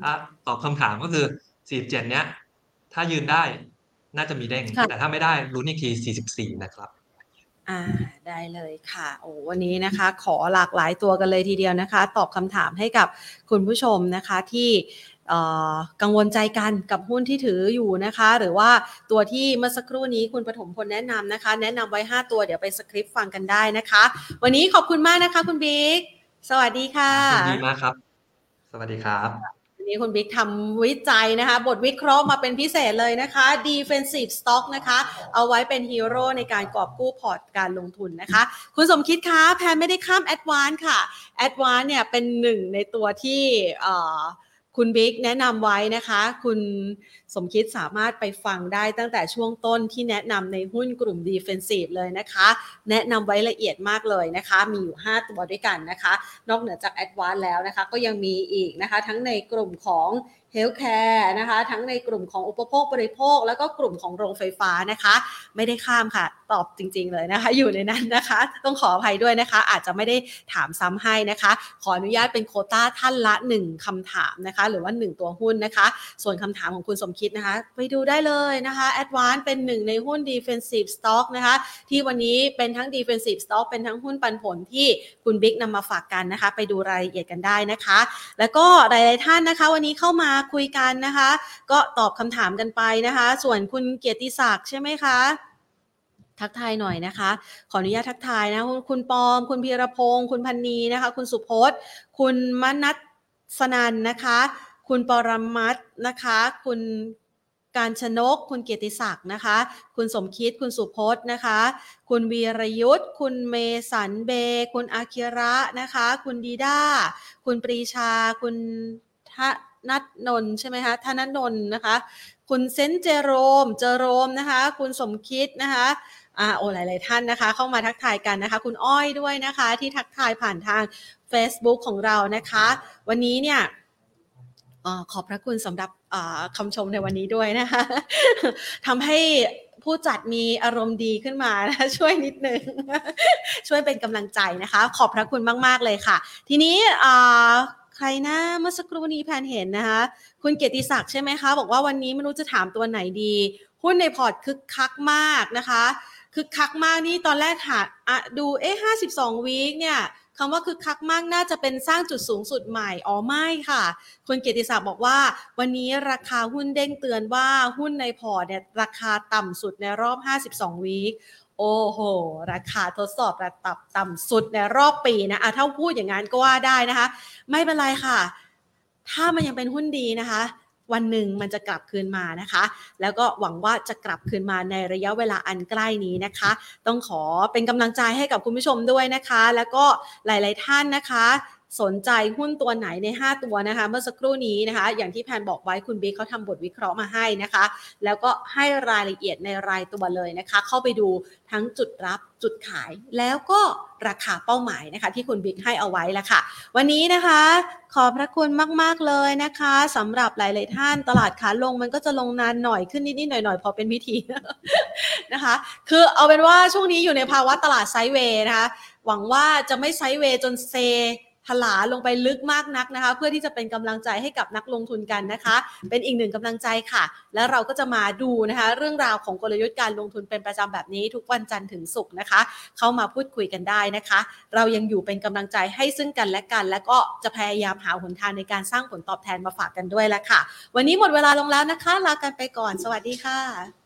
ถ้าตอบคำถามก็คือ 47 เนี้ย ถ้ายืนได้น่าจะมีเด้งค่ะแต่ถ้าไม่ได้ลุ้นอีกที 44 นะครับอ่าได้เลยค่ะโอ้วันนี้นะคะ ขอหลากหลายตัวกันเลยทีเดียวนะคะ ตอบคำถามให้กับคุณผู้ชมนะคะที่ กังวลใจกันกับหุ้นที่ถืออยู่นะคะ หรือว่าตัวที่เมื่อสักครู่นี้คุณปฐมพลแนะนำนะคะ แนะนำไว้ 5 ตัวเดี๋ยวไปสคริปต์ฟังกันได้นะคะ วันนี้ขอบคุณมากนะคะคุณบิ๊กสวัสดีค่ะดีมากครับ สวัสดีครับวันนี้คุณบิ๊กทำวิจัยนะคะ บทวิเคราะห์มาเป็นพิเศษเลยนะคะ defensive stock นะคะ เอาไว้เป็นฮีโร่ในการกอบกู้พอร์ตการลงทุนนะคะ คุณสมคิดคะแพนไม่ได้ข้าม advance ค่ะ advance เนี่ยเป็นหนึ่งในตัวที่ คุณบิ๊กแนะนำไว้นะคะ คุณสมคิดสามารถไปฟังได้ตั้งแต่ช่วงต้นที่แนะนำในหุ้นกลุ่ม Defensive เลยนะคะ แนะนำไว้ละเอียดมากเลยนะคะ มีอยู่ 5 ตัวด้วยกันนะคะ นอกเหนือจาก Advance แล้วนะคะ ก็ยังมีอีกนะคะ ทั้งในกลุ่มของ healthcare นะคะ ทั้งในกลุ่มของอุปโภคบริโภค แล้วก็กลุ่มของโรงไฟฟ้านะคะ ไม่ได้ข้ามค่ะ ตอบจริง ๆ เลยนะคะ อยู่ในนั้นนะคะ ต้องขออภัยด้วยนะคะ อาจจะไม่ได้ถามซ้ำให้นะคะ ขออนุญาตเป็นโคต้าท่านละ 1คำถามนะคะ หรือว่า 1 ตัวหุ้นนะคะ ส่วนคำถามของคุณสมคิดนะคะ ไปดูได้เลยนะคะ Advance เป็นหนึ่งในหุ้น Defensive Stock นะคะ ที่วันนี้เป็นทั้ง Defensive Stock เป็นทั้งหุ้นปันผลที่คุณบิ๊กนำมาฝากกันนะคะ ไปดูรายละเอียดกันได้นะคะ แล้วก็หลายๆท่านนะคะ วันนี้เข้ามาคุยกันนะคะ ก็ตอบคำถามกันไปนะคะ ส่วนคุณเกียรติศักดิ์ใช่ไหมคะทักทายหน่อยนะคะ ขออนุญาตทักทายนะคุณปอม คุณพีรพงศ์คุณพันนีนะคะ คุณสุพจน์ คุณมนัทสนันนะคะ คุณปรมัตนะคะ คุณการชนก คุณเกียรติศักดิ์นะคะ คุณสมคิด คุณสุพจน์นะคะ คุณวีรยุทธ์ คุณเมสันเบ คุณอาคิระนะคะ คุณดีด้า คุณปรีชา คุณท นัทนนใช่ไหมคะธนนนนะคะ คุณเซนเจโรม เจโรมนะคะ คุณสมคิดนะคะอ่าโอ้หลาย ๆ ท่านนะคะ เข้ามาทักทายกันนะคะ คุณอ้อยด้วยนะคะ ที่ทักทายผ่านทาง Facebook ของเรานะคะ วันนี้เนี่ยอขอบพระคุณสำหรับคำชมในวันนี้ด้วยนะคะทำให้ผู้จัดมีอารมณ์ดีขึ้นมานะช่วยนิดนึง ช่วยเป็นกำลังใจนะคะ ขอบพระคุณมาก ๆ เลยค่ะ ทีนี้ ใครนะเมื่อสักครู่นี้แพนเห็นนะคะ คุณเกียรติศักดิ์ใช่ไหมคะ บอกว่าวันนี้ไม่รู้จะถามตัวไหนดี หุ้นในพอร์ตคึกคักมากนะคะคึกคักมากนี่ตอนแรกหาดูเอ๊ะห้าสิบสอง week เนี่ยคำว่าคึกคักมากน่าจะเป็นสร้างจุดสูงสุดใหม่ อ๋อไม่ค่ะ คุณเกียรติศักดิ์บอกว่า วันนี้ราคาหุ้นเด้งเตือนว่าหุ้นในพอร์ตเนี่ยราคาต่ำสุดในรอบ 52 week โอ้โห ราคาทดสอบระดับต่ำสุดในรอบปีนะอะถ้าพูดอย่างนั้นก็ว่าได้นะคะ ไม่เป็นไรค่ะ ถ้ามันยังเป็นหุ้นดีนะคะ วันหนึ่งมันจะกลับคืนมานะคะ แล้วก็หวังว่าจะกลับคืนมาในระยะเวลาอันใกล้นี้นะคะ ต้องขอเป็นกำลังใจให้กับคุณผู้ชมด้วยนะคะ แล้วก็หลาย ๆ ท่านนะคะ สนใจหุ้นตัวไหนใน 5 ตัวนะคะ เมื่อสักครู่นี้นะคะ อย่างที่แพนบอกไว้คุณบิ๊กเขาทำบทวิเคราะห์มาให้นะคะ แล้วก็ให้รายละเอียดในรายตัวเลยนะคะ เข้าไปดูทั้งจุดรับจุดขายแล้วก็ราคาเป้าหมายนะคะ ที่คุณบิ๊กให้เอาไว้แล้วค่ะ วันนี้นะคะ ขอบพระคุณมาก ๆ เลยนะคะสำหรับหลาย ๆ ท่านตลาดขาลงมันก็จะลงนานหน่อยขึ้นนิด ๆ หน่อย ๆ พอเป็นพิธีนะคะ คือเอาเป็นว่าช่วงนี้อยู่ในภาวะตลาดไซด์เวย์นะคะ หวังว่าจะไม่ไซด์เวย์จนเซ ถลาลงไปลึกมากนักนะคะ เพื่อที่จะเป็นกำลังใจให้กับนักลงทุนกันนะคะ เป็นอีกหนึ่งกำลังใจค่ะ แล้วเราก็จะมาดูนะคะ เรื่องราวของกลยุทธ์การลงทุนเป็นประจำแบบนี้ทุกวันจันทร์ถึงศุกร์นะคะ เข้ามาพูดคุยกันได้นะคะ เรายังอยู่เป็นกำลังใจให้ซึ่งกันและกัน และก็จะพยายามหาหนทางในการสร้างผลตอบแทนมาฝากกันด้วยแล้วค่ะ วันนี้หมดเวลาลงแล้วนะคะลากันไปก่อน สวัสดีค่ะ